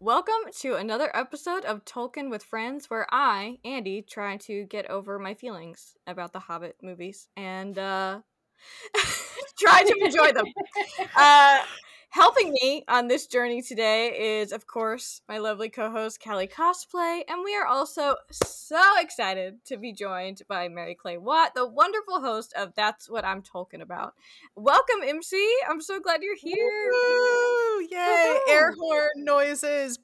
Welcome to another episode of Tolkien with Friends, where I, Andy, try to get over my feelings about the Hobbit movies and uh, try to enjoy them. Uh, helping me on this journey today is, of course, my lovely co-host Callie Cosplay, and we are also so excited to be joined by Mary Clay Watt, the wonderful host of That's What I'm Tolkien About. Welcome, MC. I'm so glad you're here. Woo! Yay! Air horn noises.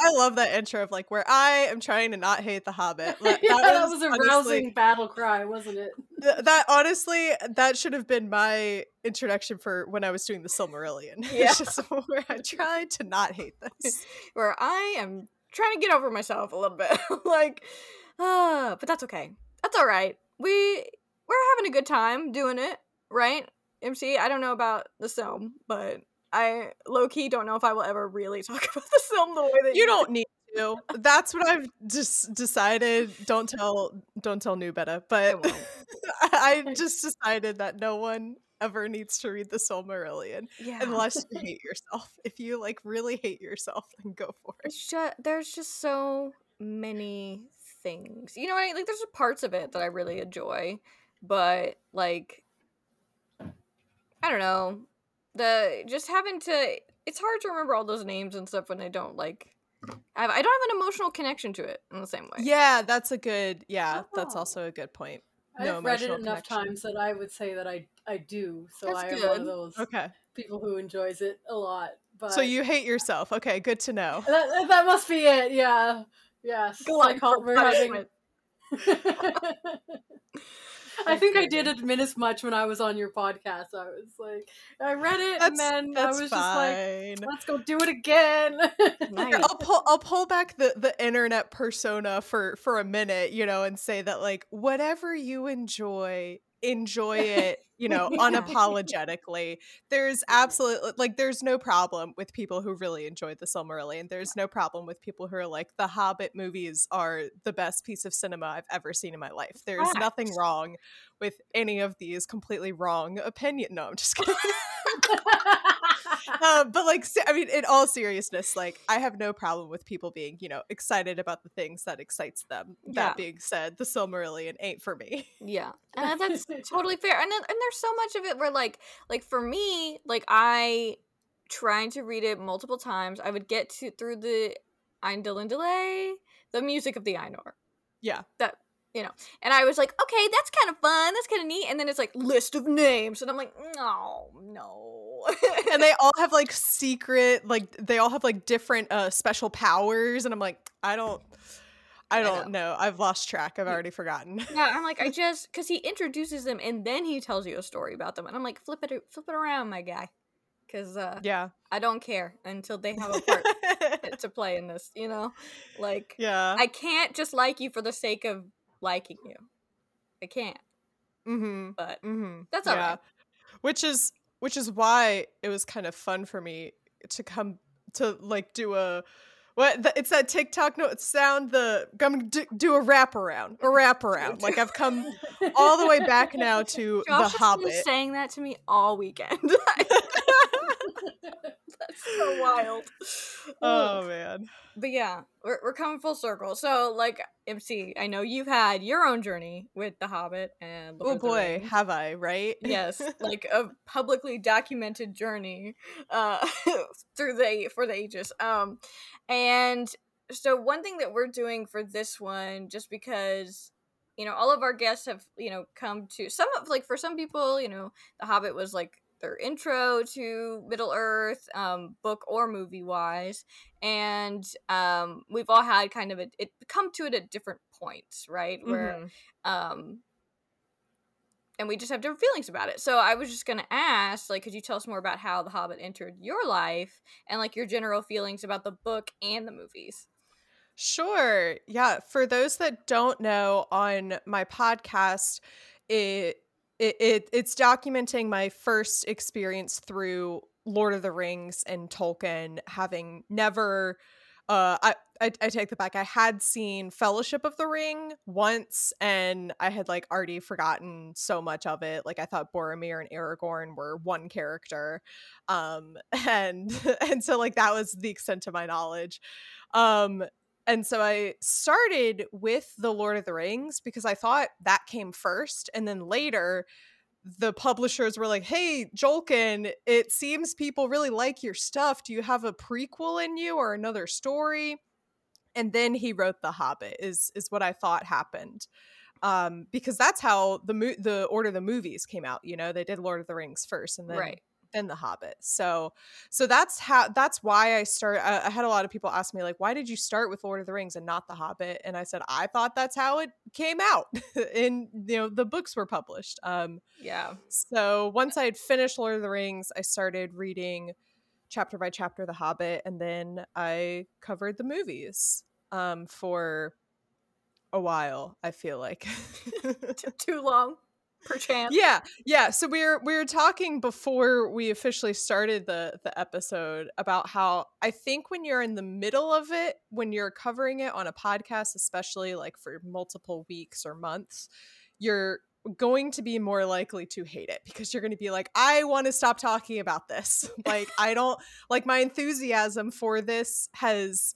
I love that intro of like where I am trying to not hate the Hobbit. That, yeah, that was, was a honestly, rousing battle cry, wasn't it? Th- that honestly, that should have been my introduction for when I was doing the Silmarillion. Yeah, just where I tried to not hate this. where I am trying to get over myself a little bit, like, uh, but that's okay. That's all right. We we're having a good time doing it, right? MC, I don't know about the film, but I low key don't know if I will ever really talk about the film the way that you, you don't need to. That's what I've just decided. Don't tell, don't tell new better. But I, I just decided that no one ever needs to read the Silmarillion yeah. unless you hate yourself. If you like really hate yourself, then go for it. Just, there's just so many things. You know, I like there's parts of it that I really enjoy, but like I don't know the just having to it's hard to remember all those names and stuff when I don't like I, have, I don't have an emotional connection to it in the same way. Yeah, that's a good yeah, oh. that's also a good point. No I've read it enough connection. times that I would say that I I do. So that's I am good. one of those okay. people who enjoys it a lot. But So you hate yourself. Okay, good to know. That, that must be it. Yeah. Yes. Go on, we're having I think I did admit as much when I was on your podcast. I was like, I read it, that's, and then I was fine. just like, let's go do it again. nice. I'll pull, I'll pull back the the internet persona for for a minute, you know, and say that like whatever you enjoy enjoy it, you know, unapologetically. There's absolutely like there's no problem with people who really enjoy the Silmarillion. There's no problem with people who are like the Hobbit movies are the best piece of cinema I've ever seen in my life. There's nothing wrong with any of these completely wrong opinion. No, I'm just kidding. uh, but like, I mean, in all seriousness, like, I have no problem with people being, you know, excited about the things that excites them. Yeah. That being said, the Silmarillion ain't for me. Yeah, and that's totally fair. And and there's so much of it where, like, like for me, like I trying to read it multiple times, I would get to through the Ainulindalë, the music of the Ainur. Yeah, that you know and i was like okay that's kind of fun that's kind of neat and then it's like list of names and i'm like no no and they all have like secret like they all have like different uh special powers and i'm like i don't I don't I know. know. I've lost track. I've already forgotten. Yeah, I'm like, I just because he introduces them and then he tells you a story about them, and I'm like, flip it, flip it around, my guy, because uh, yeah, I don't care until they have a part to play in this. You know, like, yeah, I can't just like you for the sake of liking you. I can't. Mm-hmm. But mm-hmm. that's all yeah. right. Which is which is why it was kind of fun for me to come to like do a what the, it's that TikTok note sound the I'm do, do a wraparound a wraparound like I've come all the way back now to Josh the Hobbit. saying that to me all weekend. That's so wild. Oh man. But yeah, we're we're coming full circle. So like MC, I know you've had your own journey with The Hobbit and Lord Oh boy, have I, right? Yes, like a publicly documented journey uh through the for the ages. Um and so one thing that we're doing for this one just because you know all of our guests have you know come to some of like for some people you know the hobbit was like their intro to Middle Earth, um, book or movie wise, and um, we've all had kind of a, it come to it at different points, right? Where, mm-hmm. um, and we just have different feelings about it. So I was just gonna ask, like, could you tell us more about how The Hobbit entered your life and like your general feelings about the book and the movies? Sure. Yeah. For those that don't know, on my podcast, it it, it it's documenting my first experience through Lord of the Rings and Tolkien, having never uh, I, I, I take the back. I had seen Fellowship of the Ring once, and I had like already forgotten so much of it. Like I thought Boromir and Aragorn were one character, um, and and so like that was the extent of my knowledge. Um, and so I started with the Lord of the Rings because I thought that came first, and then later the publishers were like, "Hey, Tolkien, it seems people really like your stuff. Do you have a prequel in you or another story?" And then he wrote The Hobbit. Is is what I thought happened. Um, because that's how the mo- the order of the movies came out. You know, they did Lord of the Rings first, and then right than the hobbit. So so that's how that's why i started I, I, had a lot of people ask me like why did you start with lord of the rings and not the hobbit? And i said i thought that's how it came out. And you know the books were published. Um yeah. so once i had finished lord of the rings i started reading chapter by chapter the hobbit and then i covered the movies um for a while i feel like. Too long perchance. Yeah, yeah. So we were we were talking before we officially started the the episode about how I think when you're in the middle of it, when you're covering it on a podcast, especially like for multiple weeks or months, you're going to be more likely to hate it because you're going to be like I want to stop talking about this. like I don't like my enthusiasm for this has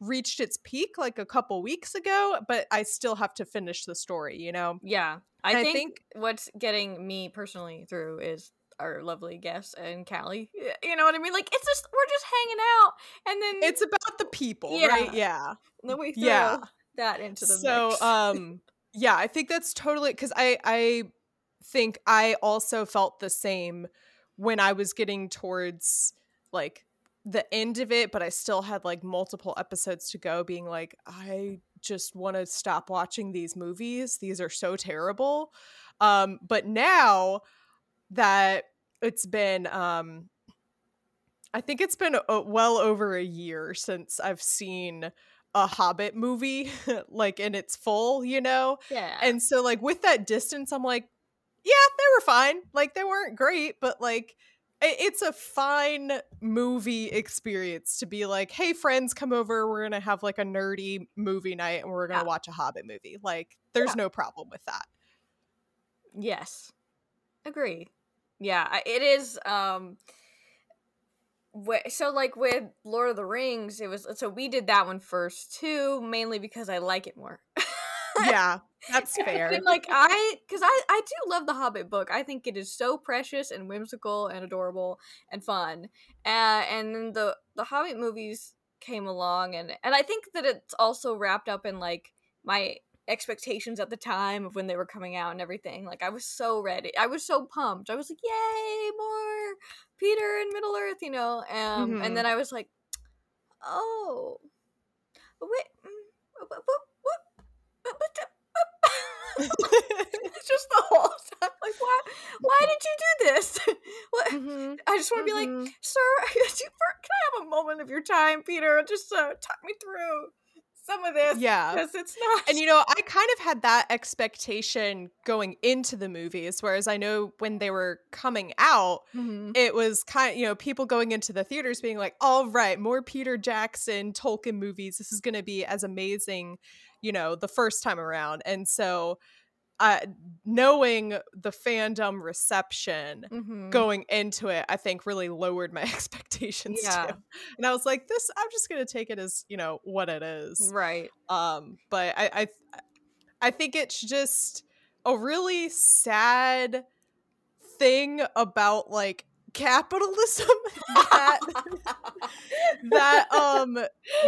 reached its peak like a couple weeks ago, but I still have to finish the story, you know? Yeah. I, think, I think what's getting me personally through is our lovely guest and Callie. You know what I mean? Like it's just we're just hanging out and then it's about the people, yeah. right? Yeah. Then we throw yeah. that into the so, mix. um yeah, I think that's totally because I I think I also felt the same when I was getting towards like the end of it, but I still had like multiple episodes to go, being like, I just want to stop watching these movies. These are so terrible. Um, but now that it's been, um, I think it's been a, well over a year since I've seen a Hobbit movie, like in its full, you know? Yeah. And so, like, with that distance, I'm like, yeah, they were fine. Like, they weren't great, but like, it's a fine movie experience to be like, hey, friends, come over. We're going to have like a nerdy movie night and we're going to yeah. watch a Hobbit movie. Like, there's yeah. no problem with that. Yes. Agree. Yeah, it is. Um, so like with Lord of the Rings, it was so we did that one first too, mainly because I like it more. yeah, that's fair. And like I, because I, I do love the Hobbit book. I think it is so precious and whimsical and adorable and fun. Uh, and then the the Hobbit movies came along, and and I think that it's also wrapped up in like my expectations at the time of when they were coming out and everything. Like I was so ready. I was so pumped. I was like, "Yay, more Peter and Middle Earth," you know. Um, mm-hmm. and then I was like, "Oh, wait, mm, what, what, it's just the whole time. Like, why? Why did you do this? what? Mm-hmm. I just want to mm-hmm. be like, sir, can I have a moment of your time, Peter? Just uh, talk me through some of this. Yeah. Because it's not. And you know, I kind of had that expectation going into the movies, whereas I know when they were coming out, mm-hmm. it was kind of, you know, people going into the theaters being like, all right, more Peter Jackson, Tolkien movies. This is going to be as amazing you know, the first time around. And so uh, knowing the fandom reception mm-hmm. going into it, I think really lowered my expectations yeah. too. And I was like, this, I'm just gonna take it as, you know, what it is. Right. Um, but I I I think it's just a really sad thing about like capitalism that that um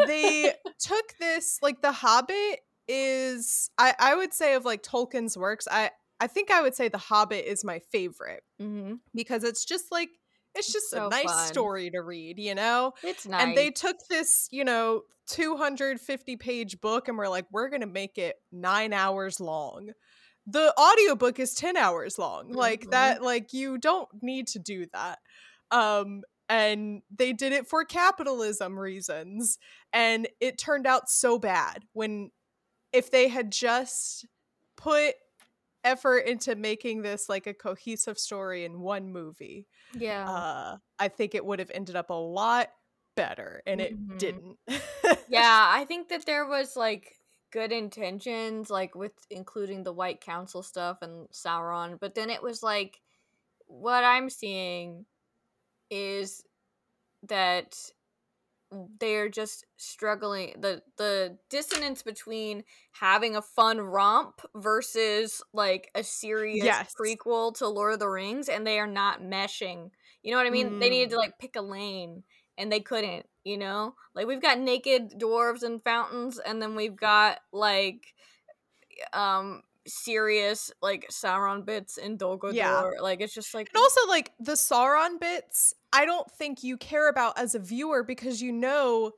they took this like the hobbit is I I would say of like Tolkien's works, I I think I would say The Hobbit is my favorite mm-hmm. because it's just like it's just so a nice fun. story to read, you know? It's nice. And they took this, you know, 250 page book and we're like, we're going to make it nine hours long. The audiobook is 10 hours long. Mm-hmm. Like that, like you don't need to do that. Um, and they did it for capitalism reasons. And it turned out so bad when if they had just put effort into making this like a cohesive story in one movie yeah uh, i think it would have ended up a lot better and it mm-hmm. didn't. yeah, I think that there was like good intentions like with including the white council stuff and Sauron, but then it was like what I'm seeing is that they're just struggling the the dissonance between having a fun romp versus like a serious yes. prequel to Lord of the Rings and they are not meshing. You know what I mean? Mm. They needed to mm. like pick a lane and they couldn't, you know? Like we've got naked dwarves and fountains and then we've got like um serious like Sauron bits in Dol Guldur. Yeah. Like it's just like And also like the Sauron bits, I don't think you care about as a viewer because you know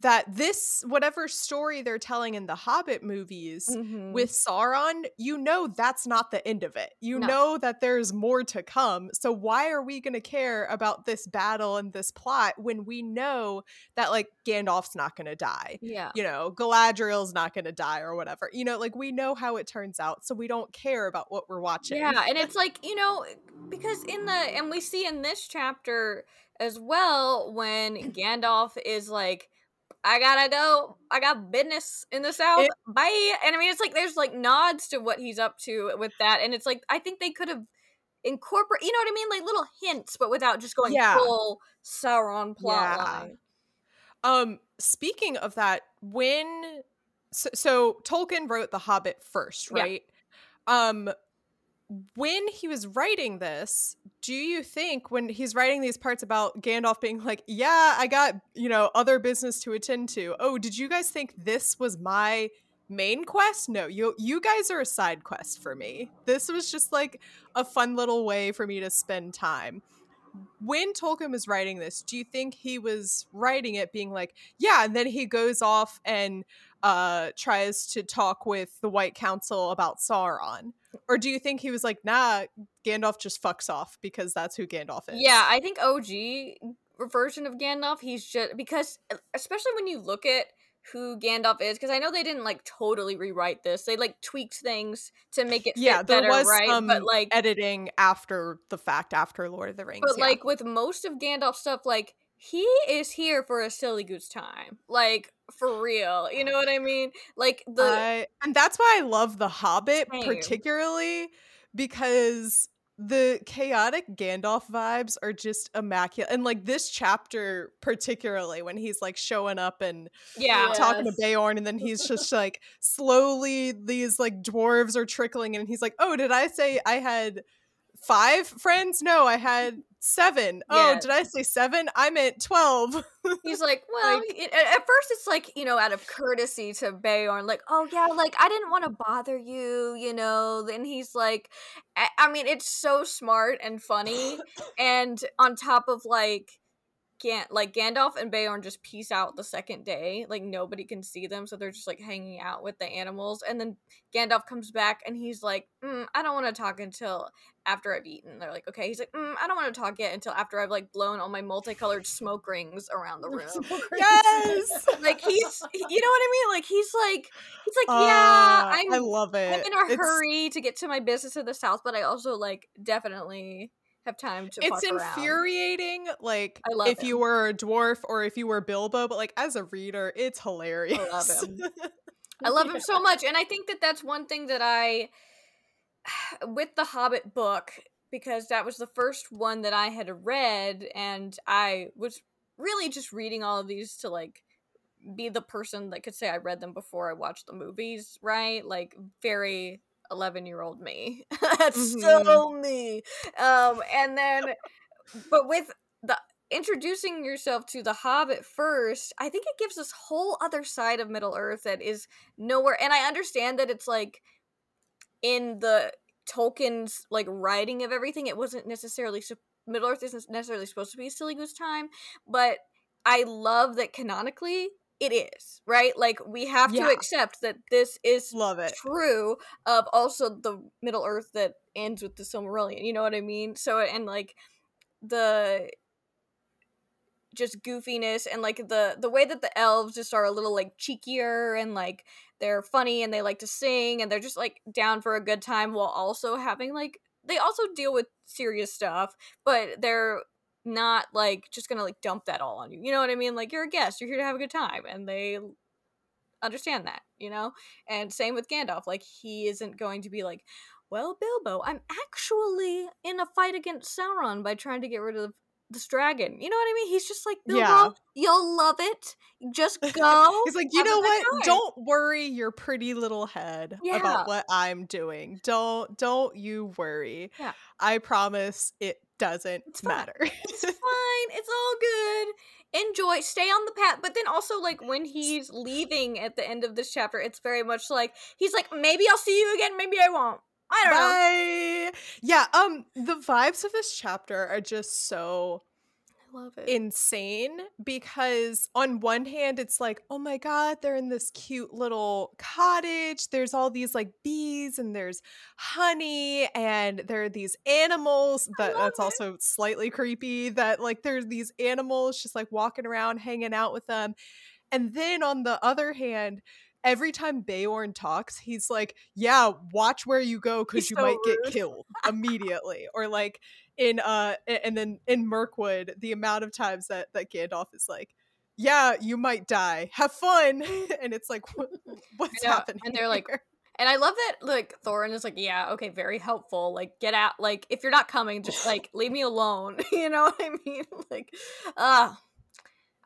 that this whatever story they're telling in the Hobbit movies mm-hmm. with Sauron, you know that's not the end of it. You no. know that there's more to come. So why are we going to care about this battle and this plot when we know that like Gandalf's not going to die? Yeah. You know, Galadriel's not going to die or whatever. You know, like we know how it turns out, so we don't care about what we're watching. Yeah, and it's like, you know, because in the and we see in this chapter as well when Gandalf is like I gotta go. I got business in the south. It, Bye. And I mean, it's like there's like nods to what he's up to with that, and it's like I think they could have incorporate. You know what I mean? Like little hints, but without just going yeah. full Sauron plot yeah. line. Um, speaking of that, when so, so Tolkien wrote The Hobbit first, right? Yeah. Um, when he was writing this, do you think when he's writing these parts about Gandalf being like, "Yeah, I got, you know, other business to attend to." Oh, did you guys think this was my main quest? No, you you guys are a side quest for me. This was just like a fun little way for me to spend time. When Tolkien was writing this, do you think he was writing it being like, "Yeah," and then he goes off and uh tries to talk with the White Council about Sauron? Or do you think he was like, nah, Gandalf just fucks off because that's who Gandalf is? Yeah, I think OG version of Gandalf, he's just because especially when you look at who Gandalf is, because I know they didn't like totally rewrite this. They like tweaked things to make it yeah. there better, was right? Um, but like editing after the fact, after Lord of the Rings. But yeah. like with most of Gandalf stuff, like he is here for a silly goose time. Like for real. You know what I mean? Like the uh, and that's why I love The Hobbit Same. particularly because the chaotic Gandalf vibes are just immaculate. And like this chapter particularly when he's like showing up and yeah talking yes. to Beorn and then he's just like slowly these like dwarves are trickling in and he's like, "Oh, did I say I had five friends? No, I had seven. Oh, did I say seven? I meant 12. He's like, well, like, it, at first it's like, you know, out of courtesy to Beorn, like, oh, yeah, like, I didn't want to bother you, you know. Then he's like, I, I mean, it's so smart and funny. and on top of like, Gan- like Gandalf and Beorn just peace out the second day. Like nobody can see them, so they're just like hanging out with the animals. And then Gandalf comes back and he's like, mm, "I don't want to talk until after I've eaten." They're like, "Okay." He's like, mm, "I don't want to talk yet until after I've like blown all my multicolored smoke rings around the room." yes, like he's, you know what I mean? Like he's like, he's like, "Yeah, uh, I'm." I love it. I'm in a it's... hurry to get to my business in the south, but I also like definitely have time to. It's infuriating, around. like if him. you were a dwarf or if you were Bilbo, but like as a reader, it's hilarious. I love him. I love him so much, and I think that that's one thing that I, with the Hobbit book, because that was the first one that I had read, and I was really just reading all of these to like be the person that could say I read them before I watched the movies, right? Like very 11 year old me. That's mm-hmm. so me. Um, and then, but with the introducing yourself to the Hobbit first, I think it gives this whole other side of Middle Earth that is nowhere. And I understand that it's like in the Tolkien's like writing of everything, it wasn't necessarily Middle Earth isn't necessarily supposed to be a silly goose time, but I love that canonically it is right? Like we have yeah. to accept that this is love it. true of also the middle earth that ends with the silmarillion you know what i mean? So and like the just goofiness and like the the way that the elves just are a little like cheekier and like they're funny and they like to sing and they're just like down for a good time while also having like they also deal with serious stuff but they're not like just gonna like dump that all on you. You know what I mean? Like you're a guest, you're here to have a good time, and they understand that, you know? And same with Gandalf. Like he isn't going to be like, well, Bilbo, I'm actually in a fight against Sauron by trying to get rid of this dragon. You know what I mean? He's just like, Bilbo, yeah. you'll love it. Just go. He's like, you know what? Time. Don't worry your pretty little head yeah. about what I'm doing. Don't don't you worry. Yeah. I promise it doesn't it's matter. it's fine. It's all good. Enjoy. Stay on the path. But then also like when he's leaving at the end of this chapter it's very much like he's like maybe i'll see you again. Maybe i won't. I don't Bye. know yeah um the vibes of this chapter are just so love it. insane because on one hand it's like oh my god they're in this cute little cottage there's all these like bees and there's honey and there are these animals that that's it. also slightly creepy that like there's these animals just like walking around hanging out with them and then on the other hand every time Beorn talks, he's like, "Yeah, watch where you go because you so might rude. get killed immediately," or like, in uh and then in Mirkwood, the amount of times that that Gandalf is like, "Yeah, you might die. Have fun," and it's like, what, "What's happening?" And they're like. And I love that like Thorin is like, yeah, okay, very helpful. Like get out like if you're not coming, just like leave me alone. you know what I mean? Like uh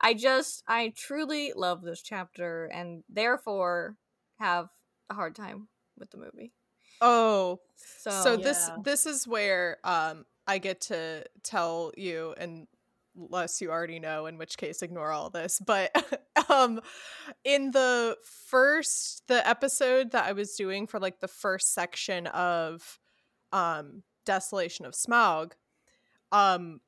I just I truly love this chapter and therefore have a hard time with the movie. Oh. So, so yeah. this this is where um I get to tell you, unless you already know, in which case ignore all this. But um, in the first the episode that I was doing for like the first section of um, Desolation of Smaug, um,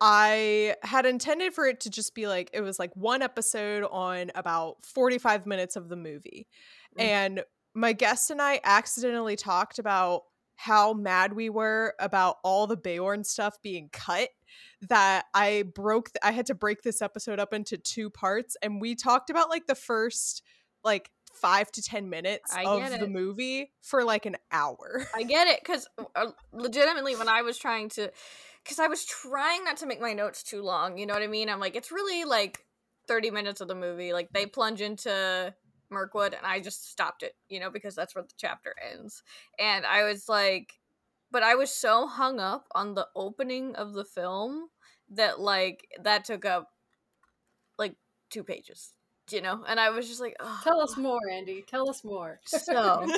I had intended for it to just be like it was like one episode on about 45 minutes of the movie. Mm-hmm. And my guest and I accidentally talked about how mad we were about all the Beorn stuff being cut that I broke th- I had to break this episode up into two parts and we talked about like the first like 5 to 10 minutes I of the movie for like an hour. I get it cuz uh, legitimately when I was trying to cuz I was trying not to make my notes too long, you know what I mean? I'm like it's really like 30 minutes of the movie like they plunge into Mirkwood, and I just stopped it, you know, because that's where the chapter ends. And I was like, but I was so hung up on the opening of the film that like that took up like two pages, you know, and I was just like, oh. tell us more, Andy. Tell us more. So.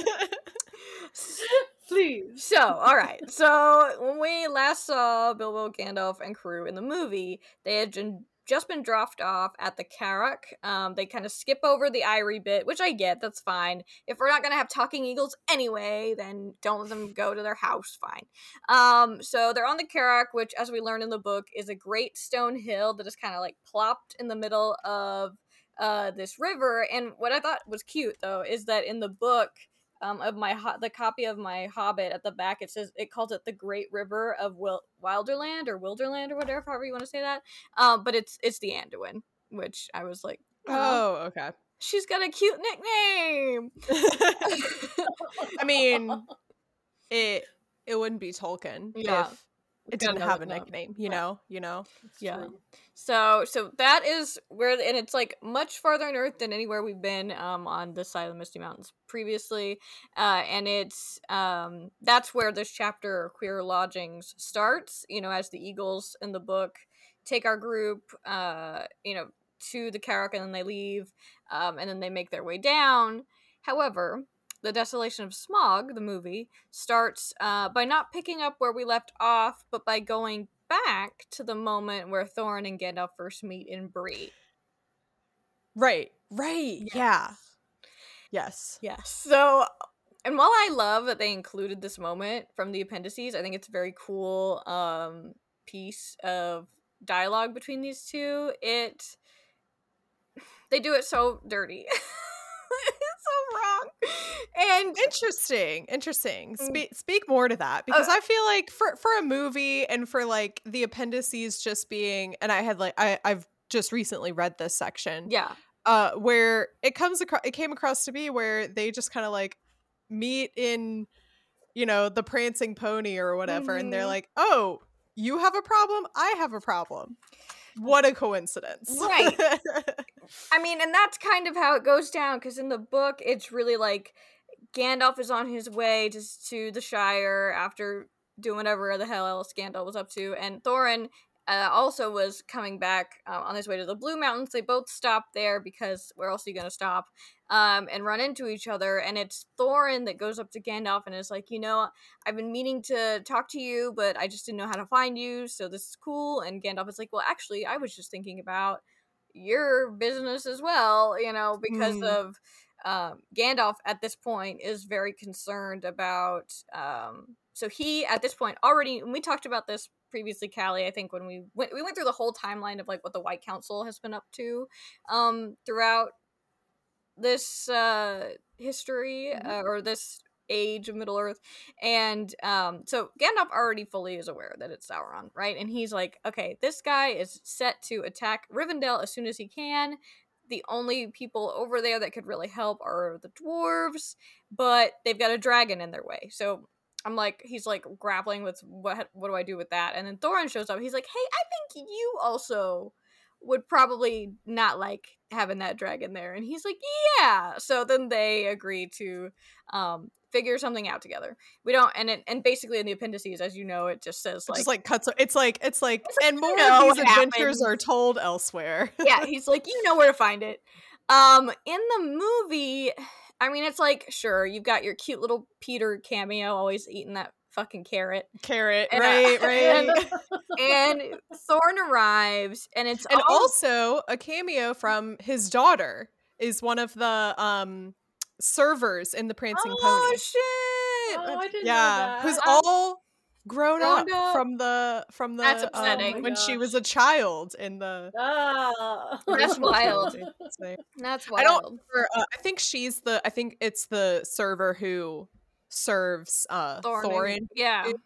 Please. So, all right. So, when we last saw Bilbo, Gandalf, and crew in the movie, they had been just been dropped off at the Carrock. Um, they kind of skip over the Eyrie bit, which I get. That's fine. If we're not gonna have talking eagles anyway, then don't let them go to their house. Fine. Um, so they're on the Carrock, which, as we learn in the book, is a great stone hill that is kind of like plopped in the middle of uh, this river. And what I thought was cute though is that in the book um, of my ho- the copy of my Hobbit at the back. It says it calls it the Great River of Wil- Wilderland or Wilderland or whatever, however you want to say that. Um, but it's it's the Anduin, which I was like, oh, oh okay. She's got a cute nickname. I mean, it it wouldn't be Tolkien yeah. if it didn't have a nickname you know you know? Yeah. true. so so that is where and it's like much farther north than anywhere we've been um on this side of the misty mountains previously uh and it's um that's where this chapter queer lodgings starts you know as the eagles in the book take our group uh you know to the Carrock and then they leave um and then they make their way down. However the Desolation of Smaug, the movie, starts uh, by not picking up where we left off, but by going back to the moment where Thorin and Gandalf first meet in Bree. Right, right, yes. yeah. Yes. Yes. So, and while I love that they included this moment from the appendices, I think it's a very cool um, piece of dialogue between these two. It, they do it so dirty. so wrong. And interesting, interesting. Mm. Speak speak more to that because uh, I feel like for for a movie and for like the appendices just being, and I had like I I've just recently read this section. Yeah. Uh, where it comes across, it came across to me where they just kind of like meet in, you know, the prancing pony or whatever, mm-hmm. and they're mm-hmm. like, oh, you have a problem, I have a problem. What a coincidence. Right. I mean, and that's kind of how it goes down because in the book, it's really like Gandalf is on his way to, to the Shire after doing whatever the hell else Gandalf was up to, and Thorin uh, also was coming back uh, on his way to the Blue Mountains. They both stopped there because where else are you going to stop? Um, and run into each other. And it's Thorin that goes up to Gandalf and is like, you know, I've been meaning to talk to you, but I just didn't know how to find you. So this is cool. And Gandalf is like, well, actually, I was just thinking about your business as well, you know, because mm. of um, Gandalf at this point is very concerned about. Um, so he at this point already, we talked about this previously, Callie. I think when we went, we went through the whole timeline of like what the White Council has been up to um, throughout this uh, history mm-hmm. uh, or this age of Middle Earth, and um, so Gandalf already fully is aware that it's Sauron, right? And he's like, okay, this guy is set to attack Rivendell as soon as he can. The only people over there that could really help are the dwarves, but they've got a dragon in their way. So I'm like, he's like grappling with what what do I do with that? And then Thorin shows up. He's like, hey, I think you also would probably not like having that dragon there. And he's like, yeah. So then they agree to um figure something out together. We don't, and it, and basically in the appendices, as you know, it just says like, just like cuts. It's like it's like, it's like and more of these adventures happens. are told elsewhere. yeah, he's like, you know where to find it. Um, in the movie, I mean, it's like, sure, you've got your cute little Peter cameo, always eating that fucking carrot. Carrot, and, right, uh, right. And, and Thorin arrives, and it's and all- also a cameo from his daughter is one of the um servers in the Prancing oh, Pony. Oh shit! Oh, I didn't yeah, who's all grown, up, up, from the from the that's um, upsetting um, when she was a child in the oh, that's wild that's wild i don't remember, uh, i think she's the i think it's the server who serves uh thorin, thorin yeah it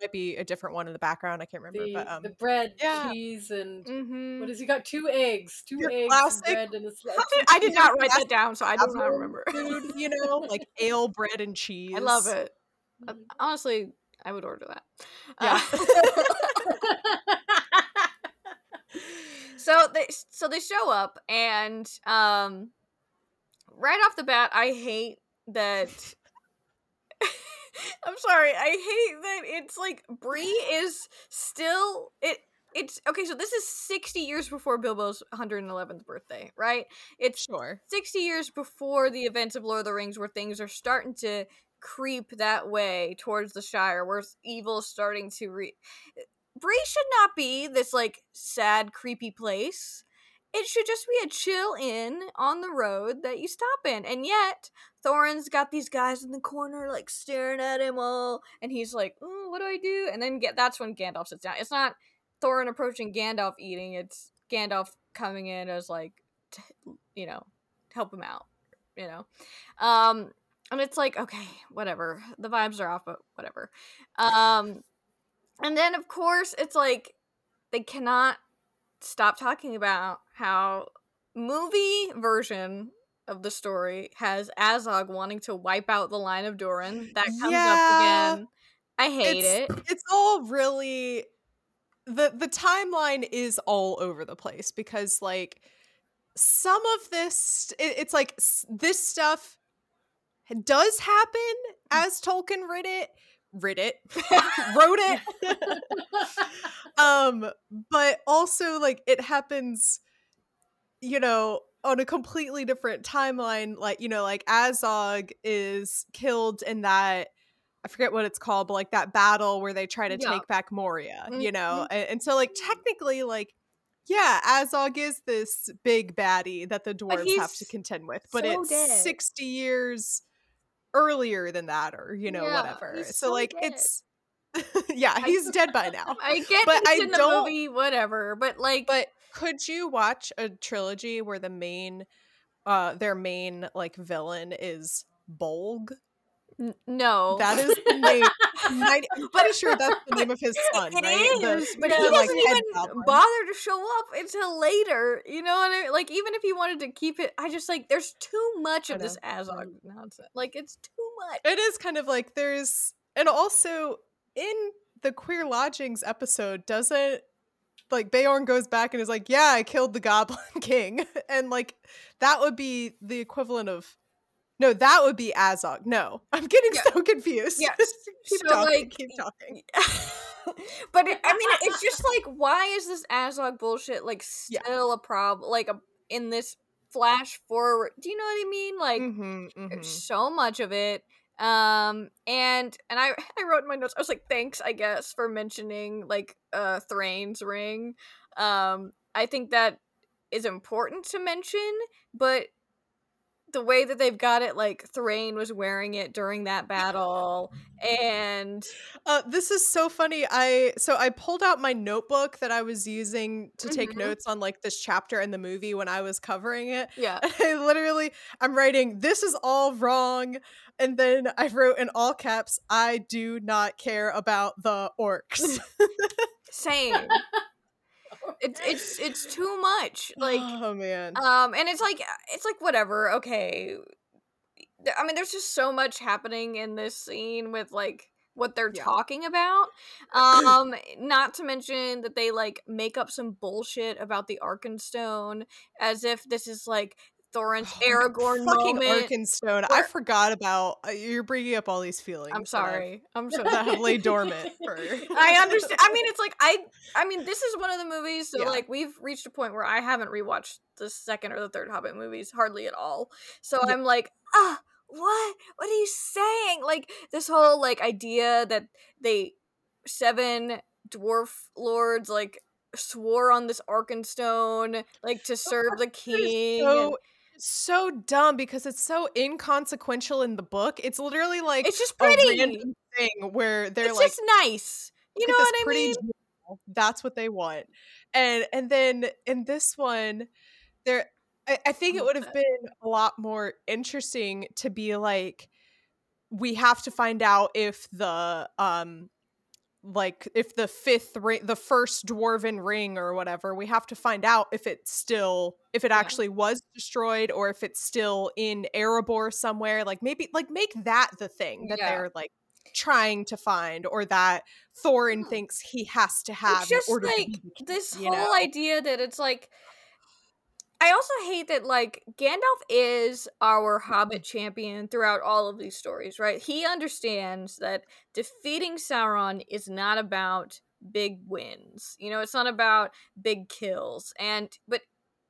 might be a different one in the background i can't remember the, but um the bread yeah. cheese and mm-hmm. what has he got two eggs two Your eggs classic, bread and a slice i did not write that down so i do not remember food you know like ale bread and cheese i love it mm-hmm. honestly I would order that. Yeah. Uh, so they so they show up and um right off the bat I hate that I'm sorry. I hate that it's like Bree is still it it's okay, so this is 60 years before Bilbo's 111th birthday, right? It's sure 60 years before the events of Lord of the Rings where things are starting to creep that way towards the Shire, where evil's starting to re. Bree should not be this like sad, creepy place. It should just be a chill inn on the road that you stop in. And yet, Thorin's got these guys in the corner like staring at him all, and he's like, oh, "What do I do?" And then get that's when Gandalf sits down. It's not Thorin approaching Gandalf eating. It's Gandalf coming in as like, t- you know, help him out. You know, um, and it's like okay whatever the vibes are off but whatever um and then of course it's like they cannot stop talking about how movie version of the story has Azog wanting to wipe out the line of Durin. That comes yeah, up again. I hate it's, it. It's all really the the timeline is all over the place because like some of this it, it's like this stuff does happen as Tolkien writ it, writ it, wrote it. um, but also like it happens, you know, on a completely different timeline. Like you know, like Azog is killed in that. I forget what it's called, but like that battle where they try to yeah. take back Moria, you know? Mm-hmm. And, and, so, like, technically, like, yeah, Azog is this big baddie that the dwarves have to contend with, but so it's dead. 60 years earlier than that or you know yeah, whatever. so, so, like dead. it's yeah he's dead by now. I get but i don't movie, whatever but like but could you watch a trilogy where the main uh their main like villain is bolg N- no, that is the name. I'm pretty sure that's the name of his son. It right? is, the, but he doesn't like, even bother to show up until later. You know what I mean? Like even if he wanted to keep it, I just like there's too much of this Azog nonsense. Like it's too much. It is kind of like there's, and also in the queer lodgings episode doesn't like Beorn goes back and is like, "Yeah, I killed the Goblin King," and like that would be the equivalent of. No, that would be Azog. No, I'm getting yeah. so confused. Yes, keep so, talking. Like, keep talking. but it, I mean, it's just like, why is this Azog bullshit like still yeah. a problem? Like a, in this flash forward, do you know what I mean? Like, mm-hmm, mm-hmm. so much of it um and and i i wrote in my notes i was like thanks i guess for mentioning like uh thrain's ring um i think that is important to mention but the way that they've got it like Thrain was wearing it during that battle and uh, this is so funny I so I pulled out my notebook that I was using to take mm-hmm. notes on like this chapter in the movie when I was covering it yeah. I literally I'm writing this is all wrong and then I wrote in all caps I do not care about the orcs. Same it's it's it's too much like oh man. um and it's like it's like whatever okay. I mean there's just so much happening in this scene with like what they're yeah. talking about. Um not to mention that they like make up some bullshit about the arkenstone as if this is like Thorin's oh, Aragorn fucking moment. Arkenstone. I forgot about. Uh, you're bringing up all these feelings. I'm sorry. I'm so that have laid dormant for. I understand. I mean, it's like I. I mean, this is one of the movies. So yeah. like, we've reached a point where I haven't rewatched the second or the third Hobbit movies hardly at all. So yeah. I'm like, ah, what? What are you saying? Like this whole like idea that they seven dwarf lords like swore on this Arkenstone like to serve the king. So so dumb because it's so inconsequential in the book. It's literally like it's just pretty thing where they're like it's like just nice. You know what I mean? That's what they want. And and then in this one, there I, I think it would have been a lot more interesting to be like we have to find out if the um like if the fifth ring the first dwarven ring or whatever we have to find out if it's still if it yeah. actually was destroyed or if it's still in erebor somewhere like maybe like make that the thing that yeah. they're like trying to find or that thorin hmm. thinks he has to have it's just like this whole know? idea that it's like I also hate that like Gandalf is our Hobbit mm-hmm. champion throughout all of these stories, right? He understands that defeating Sauron is not about big wins. You know, it's not about big kills. And but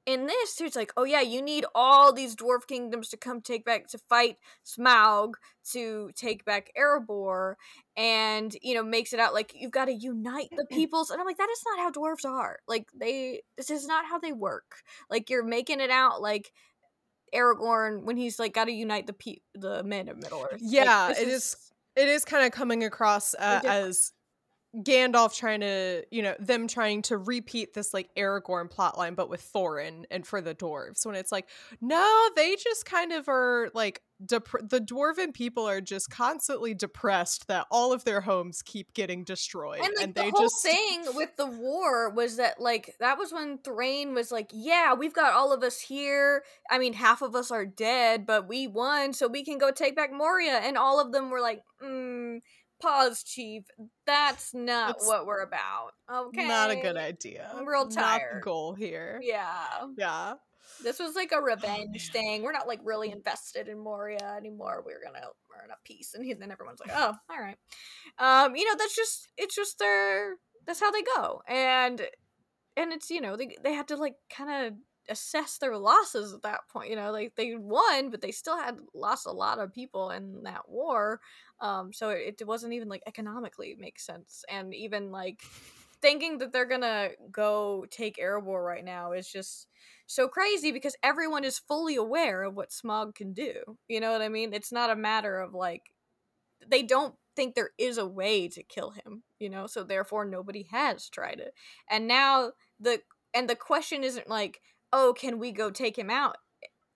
in this, it's like, oh yeah, you need all these dwarf kingdoms to come take back to fight Smaug to take back Erebor, and you know makes it out like you've got to unite the peoples. And I'm like, that is not how dwarves are. Like they, this is not how they work. Like you're making it out like Aragorn when he's like got to unite the pe- the men of Middle Earth. Yeah, like, it is, is. It is kind of coming across uh, as Gandalf trying to, you know, them trying to repeat this like Aragorn plotline, but with Thorin and for the dwarves. When it's like, no, they just kind of are like dep- the dwarven people are just constantly depressed that all of their homes keep getting destroyed, and, like, and the they whole just thing with the war was that like that was when Thrain was like, yeah, we've got all of us here. I mean, half of us are dead, but we won, so we can go take back Moria, and all of them were like, mm pause, Chief. That's not That's what we're about. Okay. Not a good idea. I'm real tired. Not the goal here. Yeah. Yeah. This was like a revenge thing. We're not like really invested in Moria anymore. We're gonna earn a peace, and then everyone's like, "Oh, all right." Um, you know, that's just it's just their that's how they go, and and it's you know they they had to like kind of assess their losses at that point. You know, like they won, but they still had lost a lot of people in that war. Um, so it, it wasn't even like economically make sense, and even like thinking that they're gonna go take Erebor right now is just so crazy because everyone is fully aware of what Smaug can do. You know what I mean? It's not a matter of like they don't think there is a way to kill him, you know, so therefore nobody has tried it. And now the and the question isn't like, oh, can we go take him out?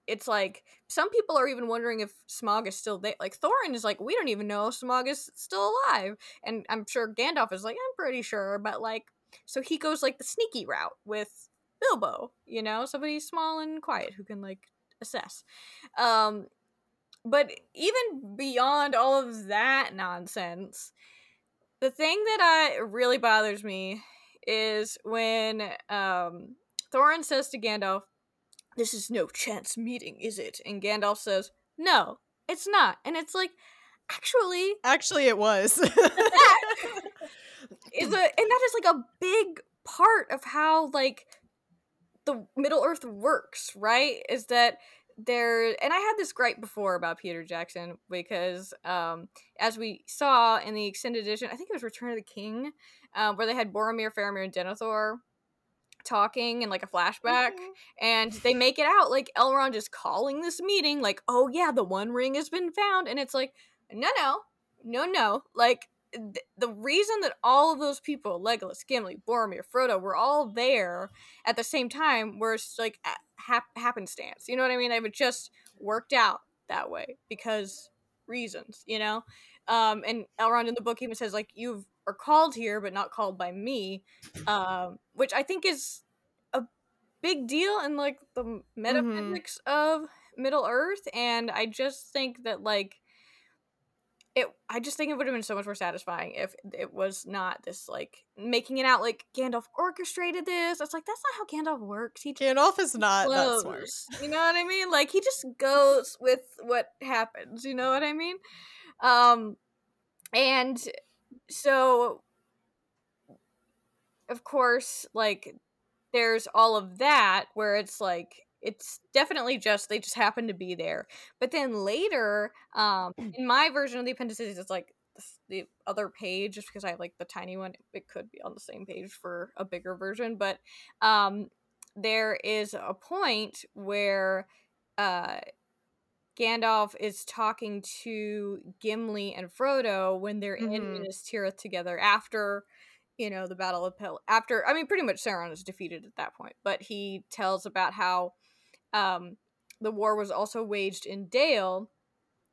It's like some people are even wondering if Smaug is still there. Like Thorin is like, we don't even know if Smaug is still alive, and I'm sure Gandalf is like, I'm pretty sure, but like, so he goes like the sneaky route with Bilbo, you know, somebody small and quiet who can like assess. Um, but even beyond all of that nonsense, the thing that I really bothers me is when um Thorin says to Gandalf, "This is no chance meeting, is it?" And Gandalf says, "No, it's not." And it's like, actually, actually, it was. that is a, and that is like a big part of how like the Middle Earth works, right? Is that there and I had this gripe before about Peter Jackson because um as we saw in the extended edition, I think it was Return of the King, um, where they had Boromir, Faramir, and Denethor talking in like a flashback mm-hmm. and they make it out like Elrond is calling this meeting like oh yeah the one ring has been found and it's like no no no no like th- the reason that all of those people Legolas Gimli Boromir Frodo were all there at the same time was like hap- happenstance you know what I mean would just worked out that way because reasons you know um and Elrond in the book even says like you've are called here but not called by me um, which i think is a big deal in like the mm-hmm. metaphysics mm-hmm. of middle earth and i just think that like it i just think it would have been so much more satisfying if it was not this like making it out like gandalf orchestrated this. It's like that's not how gandalf works. He gandalf is not flows, that smart. you know what i mean? Like he just goes with what happens. You know what i mean? Um and so of course like there's all of that where it's like it's definitely just they just happen to be there. But then later um in my version of the appendices it's like the other page just because i have like the tiny one. It could be on the same page for a bigger version. But um there is a point where uh Gandalf is talking to Gimli and Frodo when they're mm-hmm. in Minas Tirith together after, you know, the Battle of Pel. After, I mean, pretty much Sauron is defeated at that point, but he tells about how um, the war was also waged in Dale,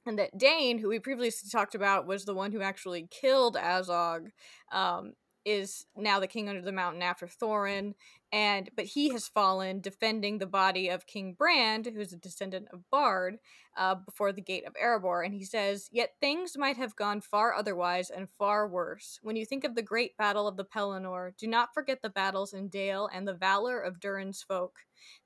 and that Dáin, who we previously talked about, was the one who actually killed Azog. Um, is now the king under the mountain after Thorin, and but he has fallen defending the body of King Brand, who's a descendant of Bard, uh, before the gate of Erebor. And he says, Yet things might have gone far otherwise and far worse. When you think of the great battle of the Pelennor, do not forget the battles in Dale and the valor of Durin's folk.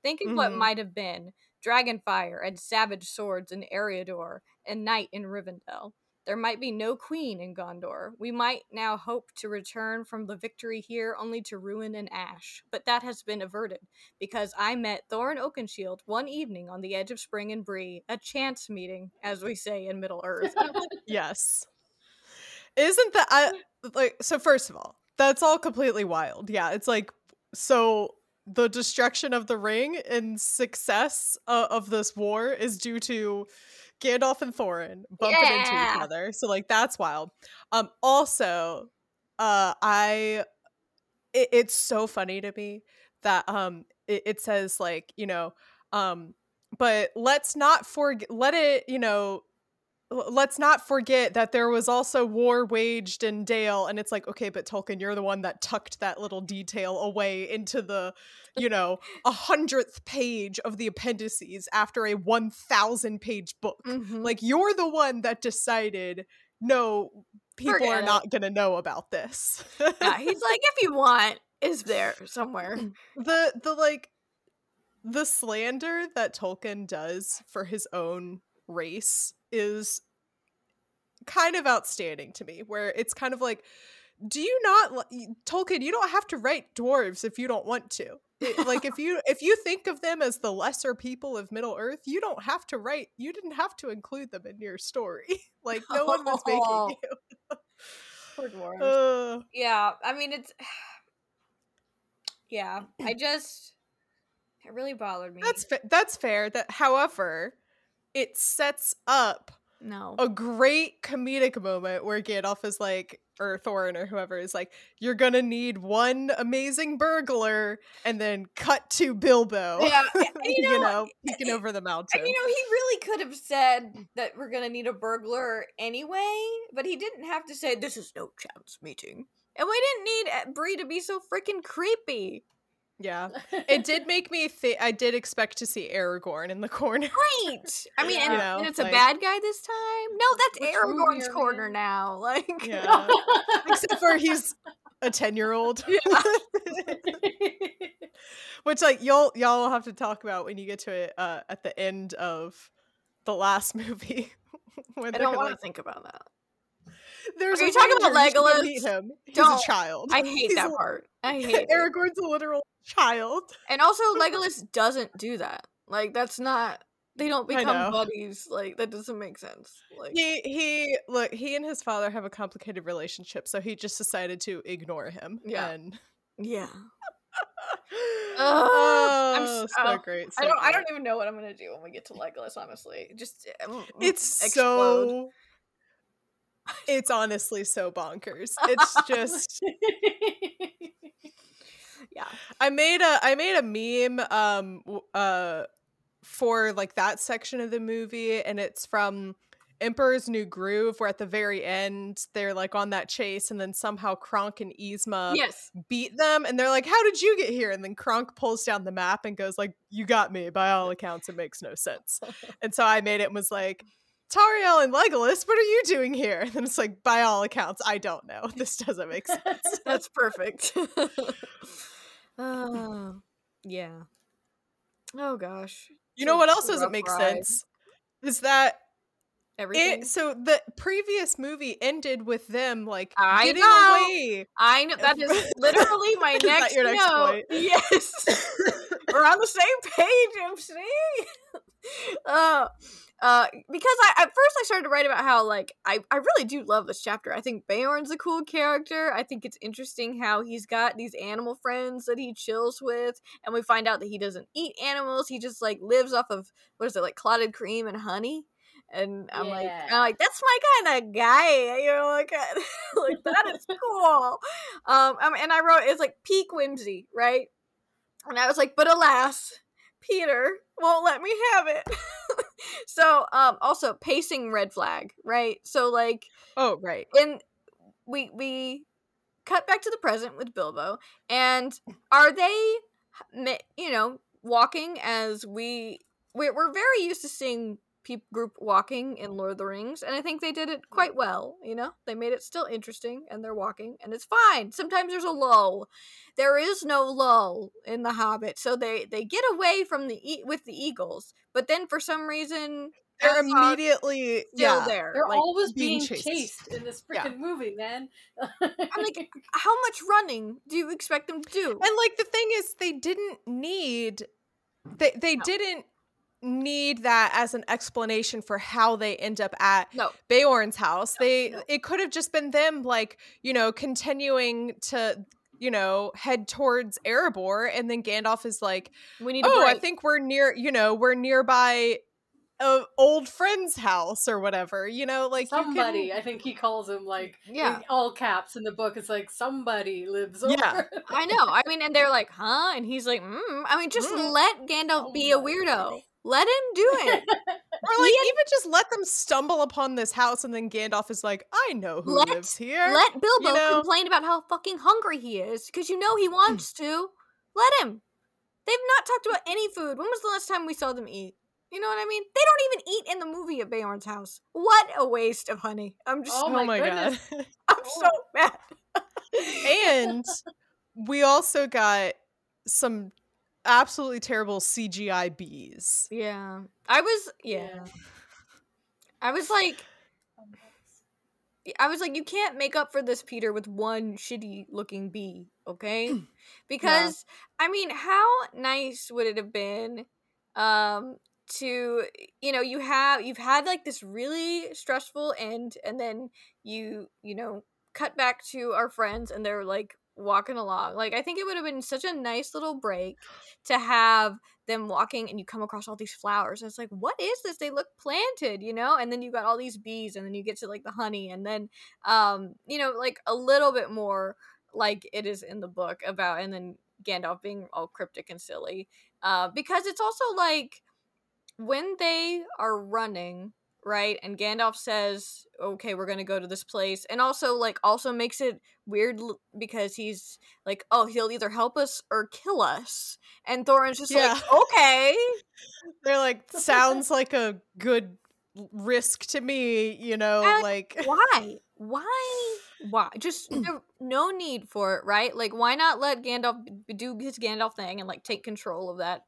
Think of mm-hmm. what might have been dragonfire and savage swords in Eriador, and night in Rivendell. There might be no queen in Gondor. We might now hope to return from the victory here only to ruin and ash. But that has been averted, because I met Thorin Oakenshield one evening on the edge of Spring and Bree, a chance meeting, as we say in Middle Earth. yes. Isn't that I like so first of all, that's all completely wild. Yeah, it's like so the destruction of the ring and success uh, of this war is due to Gandalf and Thorin bumping yeah. into each other. So like that's wild. Um also uh I it, it's so funny to me that um it, it says like, you know, um but let's not forget let it, you know, let's not forget that there was also war waged in Dale, and it's like, okay, but Tolkien, you're the one that tucked that little detail away into the, you know, a hundredth page of the appendices after a one thousand page book. Mm-hmm. Like you're the one that decided, no, people Forget are it. not gonna know about this. yeah, he's like, if you want, is there somewhere. The the like the slander that Tolkien does for his own race is kind of outstanding to me where it's kind of like do you not Tolkien you don't have to write dwarves if you don't want to. It, like if you if you think of them as the lesser people of Middle Earth you don't have to write you didn't have to include them in your story. Like no one was making you. Poor dwarves. Uh, yeah I mean it's yeah I just it really bothered me. That's fa- that's fair that however it sets up no. a great comedic moment where Gandalf is like or Thorin or whoever is like you're gonna need one amazing burglar and then cut to Bilbo yeah you know, you know peeking over the mountain. you know he really could have said that we're gonna need a burglar anyway but he didn't have to say this is no chance meeting and we didn't need eh, Bree to be so freaking creepy Yeah, it did make me think. I did expect to see Aragorn in the corner. Right. I mean, and, know, and it's like- a bad guy this time. No, that's Which Aragorn's corner in? now. Like, Yeah. Except for he's a ten year old. Yeah. Which like y'all y'all will have to talk about when you get to it uh, at the end of the last movie. when I don't want to like, think about that. There's Are you talking about ranger, you should go Legolas? Him. He's Don't. a child. I hate He's that a- part. I hate it. Aragorn's a literal child. And also, Legolas doesn't do that. Like, that's not. They don't become buddies. Like, that doesn't make sense. Like, He he look he and his father have a complicated relationship, so he just decided to ignore him. Yeah. And yeah. oh, I'm so oh, great. I don't. I don't even know what I'm gonna do when we get to Legolas. Honestly, just um, mm, It's explode. so. It's honestly so bonkers. It's just yeah. I made a I made a meme um uh for like that section of the movie and it's from Emperor's New Groove where at the very end they're like on that chase and then somehow Kronk and Yzma yes. beat them and they're like how did you get here and then Kronk pulls down the map and goes like you got me by all accounts it makes no sense. And so I made it and was like Tauriel and Legolas, what are you doing here? And it's like, by all accounts, I don't know. This doesn't make sense. That's perfect. Oh, yeah. Oh gosh. You know what else doesn't make ride. sense? Is that Everything. it so the previous movie ended with them like I getting know. away. I know that is literally my Is that next, your next note. point? Yes, we're on the same page, MC. uh, uh, because I at first I started to write about how like I I really do love this chapter. I think Beorn's a cool character. I think it's interesting how he's got these animal friends that he chills with, and we find out that he doesn't eat animals. He just like lives off of what is it like clotted cream and honey. And I'm like, I'm like, that's my kind of guy, you know, like, like that is cool. Um, um, and I wrote it's like peak whimsy, right? And I was like, but alas, Peter won't let me have it. so, um, also pacing red flag, right? So like, Oh, right. and we we cut back to the present with Bilbo, and are they, you know, walking as we we're, we're very used to seeing peop group walking in Lord of the Rings, and I think they did it quite well. You know, they made it still interesting, and they're walking, and it's fine. Sometimes there's a lull. There is no lull in The Hobbit, so they they get away from the e- with the eagles, but then for some reason They're immediately still yeah. there. They're like, always being being chased. chased, in this Yeah. freaking movie, man. I'm like, how much running do you expect them to do? And like the thing is, they didn't need they they No. didn't need that as an explanation for how they end up at No, Beorn's house. They no. it could have just been them like, you know, continuing to you know, head towards Erebor and then Gandalf is like, we need a "Oh, I think we're near, you know, we're nearby a old friend's house or whatever." You know, like somebody, you can I think he calls him like Yeah. in all caps in the book. It's like somebody lives Yeah. I know. I mean, and they're like, huh? And he's like, mm. I mean, just Mm. let Gandalf Oh be a my weirdo. Let him do it. or like even just let them stumble upon this house and then Gandalf is like, "I know who Let- lives here." let Bilbo know? complain about how fucking hungry he is because you know he mm. wants to. Let him. They've not talked about any food. When was the last time we saw them eat? You know what I mean? They don't even eat in the movie at Beorn's house. What a waste of honey. I'm just, Oh oh my my god. I'm so mad. and we also got some absolutely terrible CGI bees. yeah, I was, yeah. I was like, I was like, you can't make up for this, Peter, with one shitty looking bee, okay? Because I mean, how nice would it have been um to you know, you have you've had like this really stressful end and then you, you know, cut back to our friends and they're like walking along. Like I think it would have been such a nice little break to have them walking and you come across all these flowers and it's like what is this they look planted you know and then you got all these bees and then you get to like the honey and then um you know like a little bit more like it is in the book about and then Gandalf being all cryptic and silly uh because it's also like when they are running right? And Gandalf says, "Okay, we're gonna go to this place," and also like also makes it weird because he's like, "Oh, he'll either help us or kill us," and Thorin's just yeah. like, "Okay." They're like, "Sounds like a good risk to me," you know, and like why, why, why? Just no, no need for it, right? Like, why not let Gandalf do his Gandalf thing and like take control of that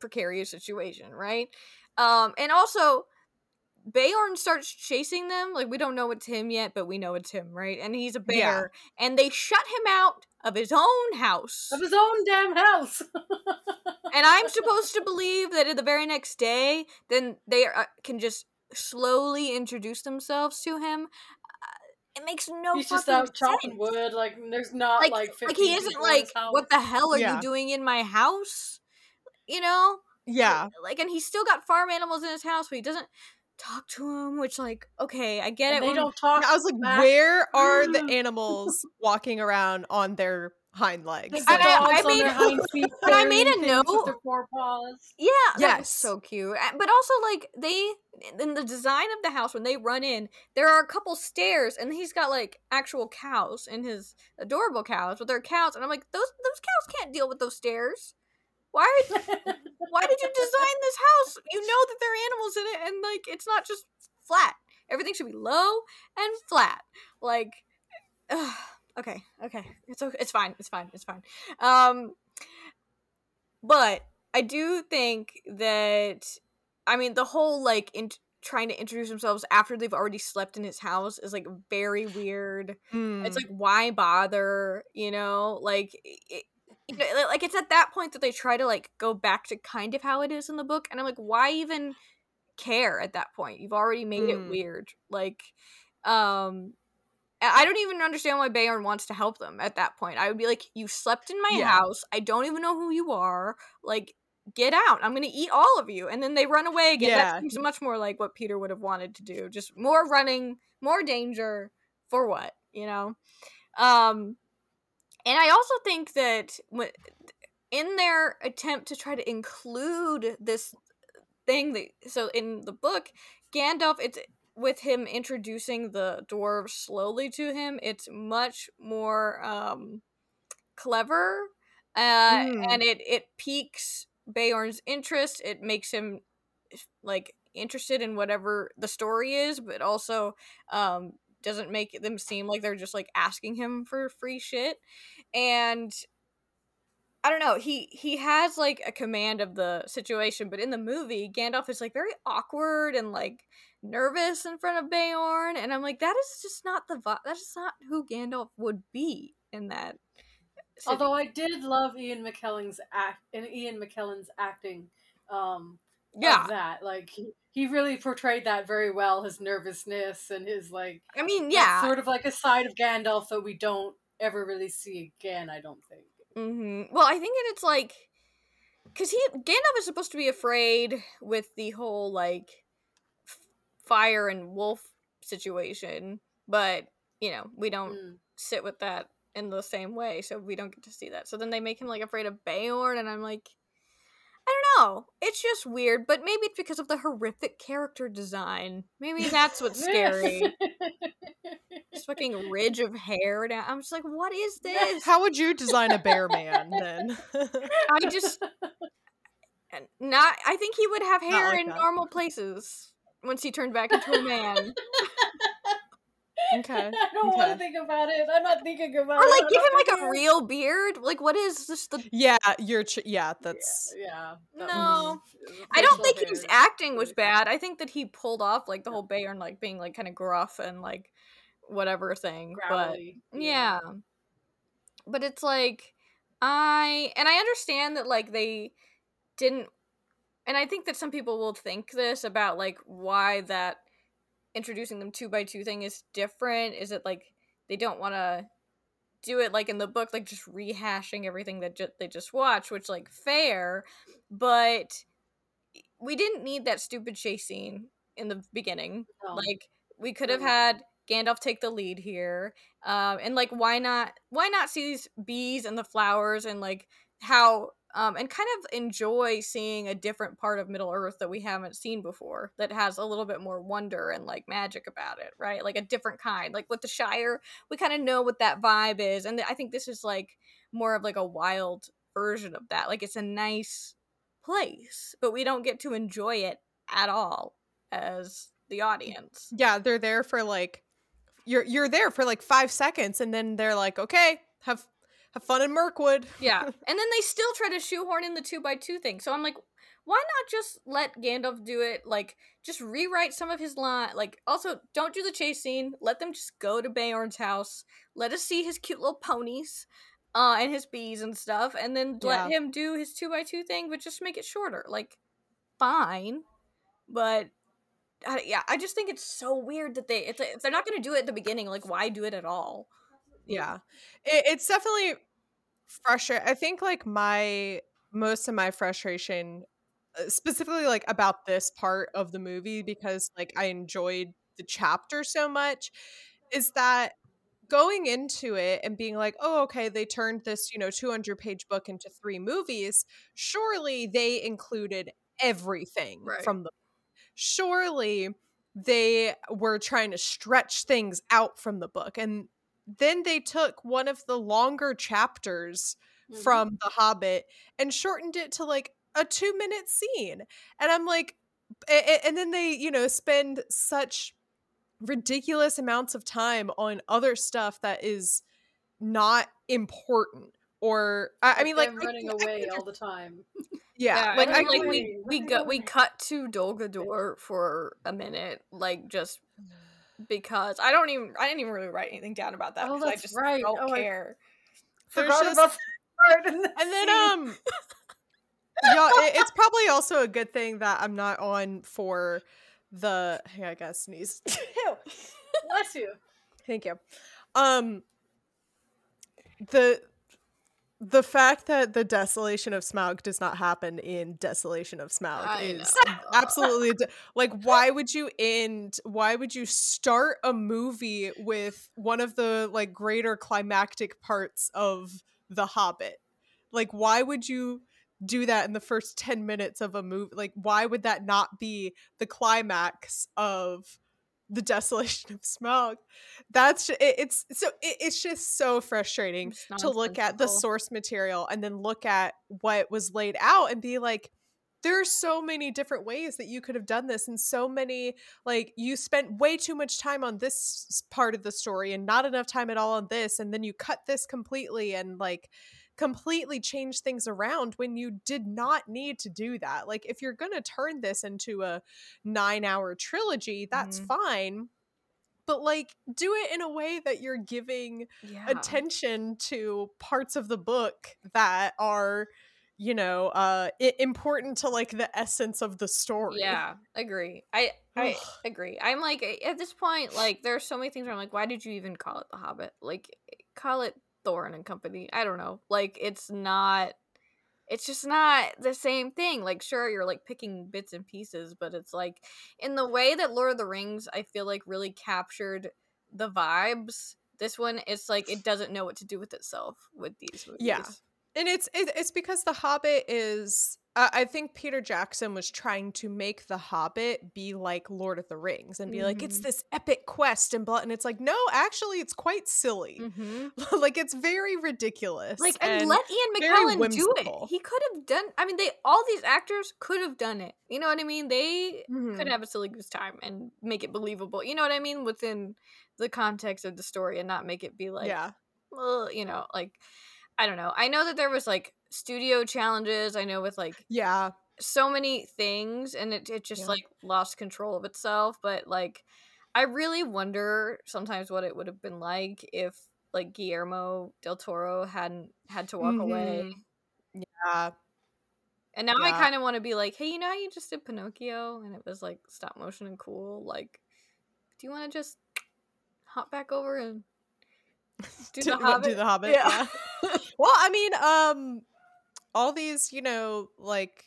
precarious situation, right? Um, and also Beorn starts chasing them. Like we don't know it's him yet, but we know it's him, right? And he's a bear, yeah. and they shut him out of his own house, of his own damn house. and I'm supposed to believe that the very next day, then they uh, can just slowly introduce themselves to him. Uh, it makes no. Sense. He's just out chopping wood. Like there's not like like, like he isn't like what the hell are yeah. you doing in my house? You know. Yeah. Like, and he's still got farm animals in his house, but he doesn't talk to him which like okay i get and it they don't talk i was like back. where are the animals walking around on their hind legs I, I, I made, feet, but I made a note. With their forepaws. Yeah, yes, so cute. But also, like they in the design of the house when they run in, there are a couple stairs, and he's got like actual cows in his adorable cows, but they're cows, and I'm like, those those cows can't deal with those stairs. Why why did you design this house? You know that there are animals in it and like it's not just flat. Everything should be low and flat. Like ugh, okay, okay. It's okay. It's fine. It's fine. It's fine. Um but I do think that I mean the whole like in trying to introduce themselves after they've already slept in his house is like very weird. Mm. It's like why bother, you know? Like it, you know, like it's at that point that they try to like go back to kind of how it is in the book and i'm like why even care at that point? You've already made mm. it weird like um i don't even understand why Beorn wants to help them at that point. I would be like you slept in my yeah. house. I don't even know who you are. Like get out. I'm gonna eat all of you. And then they run away again. Yeah. that seems much more like what peter would have wanted to do. Just more running more danger. For what? You know? Um and I also think that in their attempt to try to include this thing that so in the book, Gandalf it's with him introducing the dwarves slowly to him, it's much more um clever. Uh, mm. and it it piques Beorn's interest. It makes him like interested in whatever the story is, but also um doesn't make them seem like they're just like asking him for free shit and I don't know. He he has like a command of the situation, but in the movie, Gandalf is like very awkward and like nervous in front of Beorn, and I'm like, that is just not the that is not who Gandalf would be in that. City. Although I did love Ian McKellen's act and Ian McKellen's acting, um, yeah, that like he, he really portrayed that very well. His nervousness and his like, I mean, yeah, sort of like a side of Gandalf that we don't ever really see again. I don't think. Mm-hmm. Well, I think that it's like because he Gandalf is supposed to be afraid with the whole like f- fire and wolf situation, but you know we don't mm. sit with that in the same way, so we don't get to see that. So then they make him like afraid of Beorn, and I'm like, I don't know. It's just weird, but maybe it's because of the horrific character design. Maybe that's what's scary. this fucking ridge of hair down. I'm just like, what is this? How would you design a bear man then? I just not. I think he would have hair like in that. normal places once he turned back into a man. Okay. I don't okay. want to think about it. I'm not thinking about or, it. Or like give him like a real beard. Like what is this the Yeah, you're ch- yeah, that's Yeah. yeah no. I don't think his acting was bad. I think that he pulled off like the whole Beorn like being like kind of gruff and like whatever thing. Growly. But yeah. yeah. But it's like I and I understand that like they didn't and I think that some people will think this about like why that introducing them two by two thing is different? Is it like they don't want to do it like in the book, like just rehashing everything that ju- they just watched, which like fair, but we didn't need that stupid chase scene in the beginning. No. Like we could have had Gandalf take the lead here, um, and like why not? Why not see these bees and the flowers and like how um, and kind of enjoy seeing a different part of Middle Earth that we haven't seen before that has a little bit more wonder and like magic about it, right? Like a different kind. Like with the Shire, we kind of know what that vibe is, and I think this is like more of like a wild version of that. Like it's a nice place, but we don't get to enjoy it at all as the audience. Yeah, they're there for like you're you're there for like 5 seconds and then they're like, "Okay, have have fun in Mirkwood. Yeah. and then they still try to shoehorn in the 2 by 2 thing. So I'm like, why not just let Gandalf do it? Like, just rewrite some of his line. Like, also, don't do the chase scene. Let them just go to Beorn's house. Let us see his cute little ponies uh, and his bees and stuff, and then yeah. let him do his two by two thing, but just make it shorter. Like, fine, but uh, yeah, I just think it's so weird that they if, they, if they're not going to do it at the beginning, like, why do it at all? Yeah, it, it's definitely frustrating. I think like my most of my frustration, uh, specifically like about this part of the movie, because like I enjoyed the chapter so much, is that going into it and being like, oh, okay, they turned this, you know, 200 page book into three movies, surely they included everything right. from the. Surely they were trying to stretch things out from the book. And then they took one of the longer chapters mm-hmm. from The Hobbit and shortened it to like a two minute scene. And I'm like, and then they, you know, spend such ridiculous amounts of time on other stuff that is not important or I, I mean like running I, away I, all the time. Yeah, yeah like I like we we got we cut to Dol Guldur for a minute, like just because I don't even I didn't even really write anything down about that oh, because I just right. don't oh, care. Forgot just, about part and then um yeah, it, it's probably also a good thing that I'm not on for the hey, I got sneeze. Bless you. Thank you. Um the the fact that the desolation of Smaug does not happen in Desolation of Smaug I is know. absolutely de- like why would you end why would you start a movie with one of the like greater climactic parts of The Hobbit? Like why would you do that in the first 10 minutes of a movie like why would that not be the climax of the desolation of Smaug that's it, it's so it, it's just so frustrating to look at the source material and then look at what was laid out and be like there's so many different ways that you could have done this and so many like you spent way too much time on this part of the story and not enough time at all on this and then you cut this completely and like completely change things around when you did not need to do that. Like if you're going to turn this into a 9-hour trilogy, that's mm. fine. But like do it in a way that you're giving yeah. attention to parts of the book that are you know uh important to like the essence of the story yeah agree i i agree i'm like at this point like there are so many things where i'm like why did you even call it the hobbit like call it Thorin and Company. I don't know. Like it's not it's just not the same thing. Like sure you're like picking bits and pieces, but it's like in the way that Lord of the Rings I feel like really captured the vibes. This one it's like it doesn't know what to do with itself with these movies. Yeah. And it's it, it's because The Hobbit is uh, I think Peter Jackson was trying to make The Hobbit be like Lord of the Rings and be mm-hmm. like, it's mm-hmm. this epic quest and blah. And it's like, no, actually, it's quite silly. Mm-hmm. like, it's very ridiculous. Like, and, and let Ian McKellen do it. He could have done, I mean, they, all these actors could have done it. You know what I mean? They mm-hmm. could have a silly goose time and make it believable. You know what I mean? Within the context of the story and not make it be like, yeah. Well, you know, like, I don't know. I know that there was like studio challenges. I know with like yeah, so many things, and it it just yeah. like lost control of itself. But like, I really wonder sometimes what it would have been like if like Guillermo del Toro hadn't had to walk mm-hmm. away. Yeah. And now yeah. I kind of want to be like, hey, you know how you just did Pinocchio and it was like stop motion and cool? Like, do you want to just hop back over and do, the Hobbit? Do the Hobbit? Yeah. yeah. well, I mean, um, all these, you know, like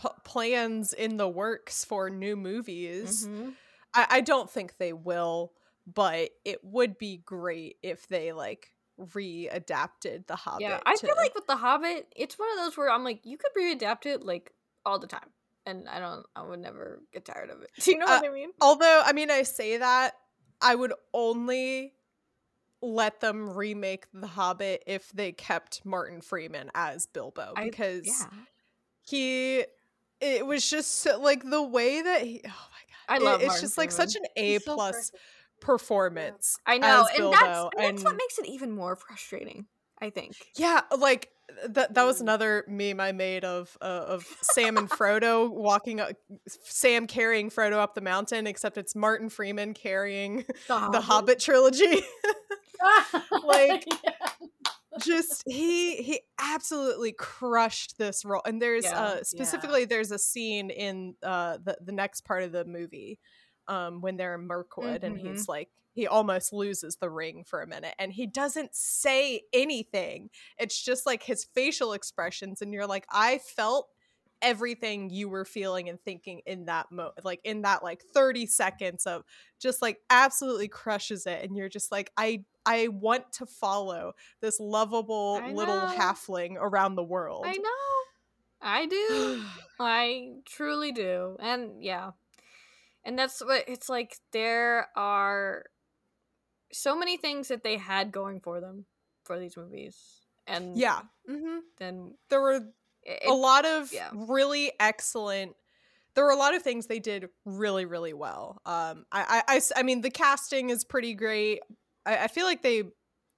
p- plans in the works for new movies. Mm-hmm. I-, I don't think they will, but it would be great if they like readapted The Hobbit. Yeah, I to- feel like with The Hobbit, it's one of those where I'm like, you could readapt it like all the time, and I don't, I would never get tired of it. Do you know Uh, what I mean? although I mean I say that I would only let them remake The Hobbit if they kept Martin Freeman as Bilbo I- because Yeah, he it was just so, like the way that he oh my god I love. it- it's Martin just like such an A so plus performance I know, and Bilbo, that's and that's what makes it even more frustrating. I think. Yeah, like that. That was Mm. another meme I made of uh, of Sam and Frodo walking, up, Sam carrying Frodo up the mountain, except it's Martin Freeman carrying the Hobbit trilogy. Like, Yeah. Just he he absolutely crushed this role. And there's Yeah, uh yeah. specifically there's a scene in uh the the next part of the movie, um when they're in Mirkwood and Mhm. he's like he almost loses the ring for a minute and he doesn't say anything it's just like his facial expressions and you're like i felt everything you were feeling and thinking in that moment like in that like 30 seconds of just like absolutely crushes it and you're just like i i want to follow this lovable little halfling around the world I know. I do. I truly do. And yeah. And that's what it's like there are so many things that they had going for them for these movies. And yeah hmm then there were it, a lot of yeah. really excellent there were a lot of things they did really really well um I, I I I mean the casting is pretty great i, I feel like they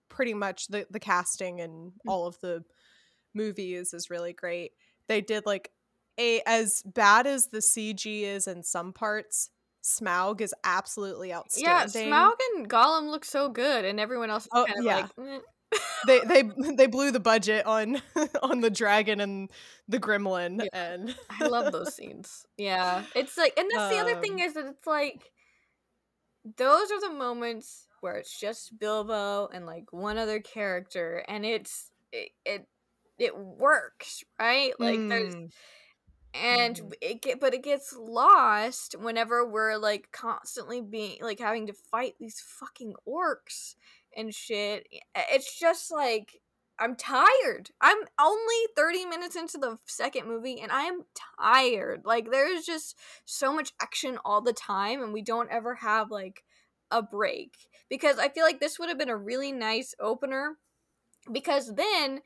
pretty much the, the casting Mm. in all of the movies is really great they did like a as bad as the cg is in some parts smaug is absolutely outstanding. yeah, Smaug and Gollum look so good and everyone else is Oh, kind of yeah. like eh. they they they blew the budget on on the dragon and the gremlin Yeah. and I love those scenes. Yeah. It's like and that's the other thing Um, is that it's like those are the moments where it's just Bilbo and like one other character and it's it it, it works, right? Like there's Mm. and Mhm. it get but it gets lost whenever we're like constantly being like having to fight these fucking orcs and shit it's just like i'm tired i'm only 30 minutes into the second movie and i am tired like there's just so much action all the time and we don't ever have like a break because i feel like this would have been a really nice opener because then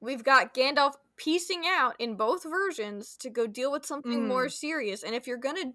we've got Gandalf piecing out in both versions to go deal with something more serious. And if you're gonna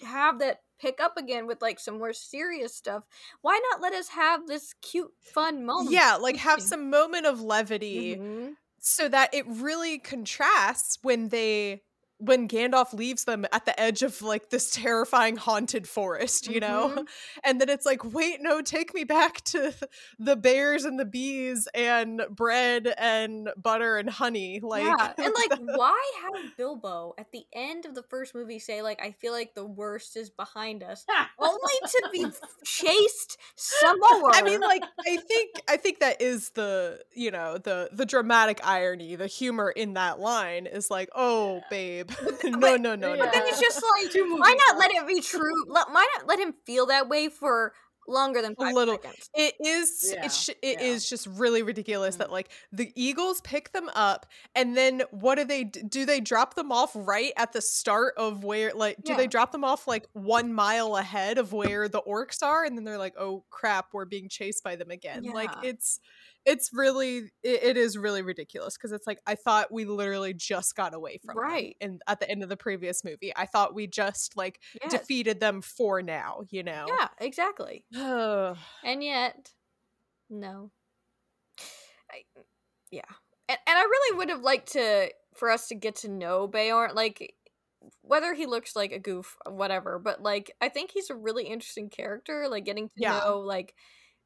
have that pick up again with like some more serious stuff, why not let us have this cute, fun moment? yeah like have some moment of levity Mhm. so that it really contrasts when they when Gandalf leaves them at the edge of like this terrifying haunted forest, you know? Mhm. And then it's like, wait, no, take me back to the bears and the bees and bread and butter and honey. Like yeah, and like, why have Bilbo at the end of the first movie say like, "I feel like the worst is behind us," only to be chased some more? I mean, like, I think I think that is the you know the the dramatic irony, the humor in that line is like, oh, babe, no, but- no, no, Yeah. no. then it's just like, Two why movies not let it be true? Let, why not let him feel that way for longer than five little- seconds? It is Yeah, it's sh- it yeah. is just really ridiculous Mm. that like the Eagles pick them up and then what do they do they drop them off right at the start of where like do Yeah. they drop them off like 1 mile ahead of where the orcs are and then they're like oh crap we're being chased by them again. Like it's it's really it, it is really ridiculous because it's like I thought we literally just got away from them Right. and at the end of the previous movie. I thought we just like Yes. defeated them for now, you know. Yeah, exactly. And yet, no. I, yeah, and and I really would have liked to for us to get to know Beorn, like whether he looks like a goof, whatever. But like, I think he's a really interesting character. Like getting to Yeah. know like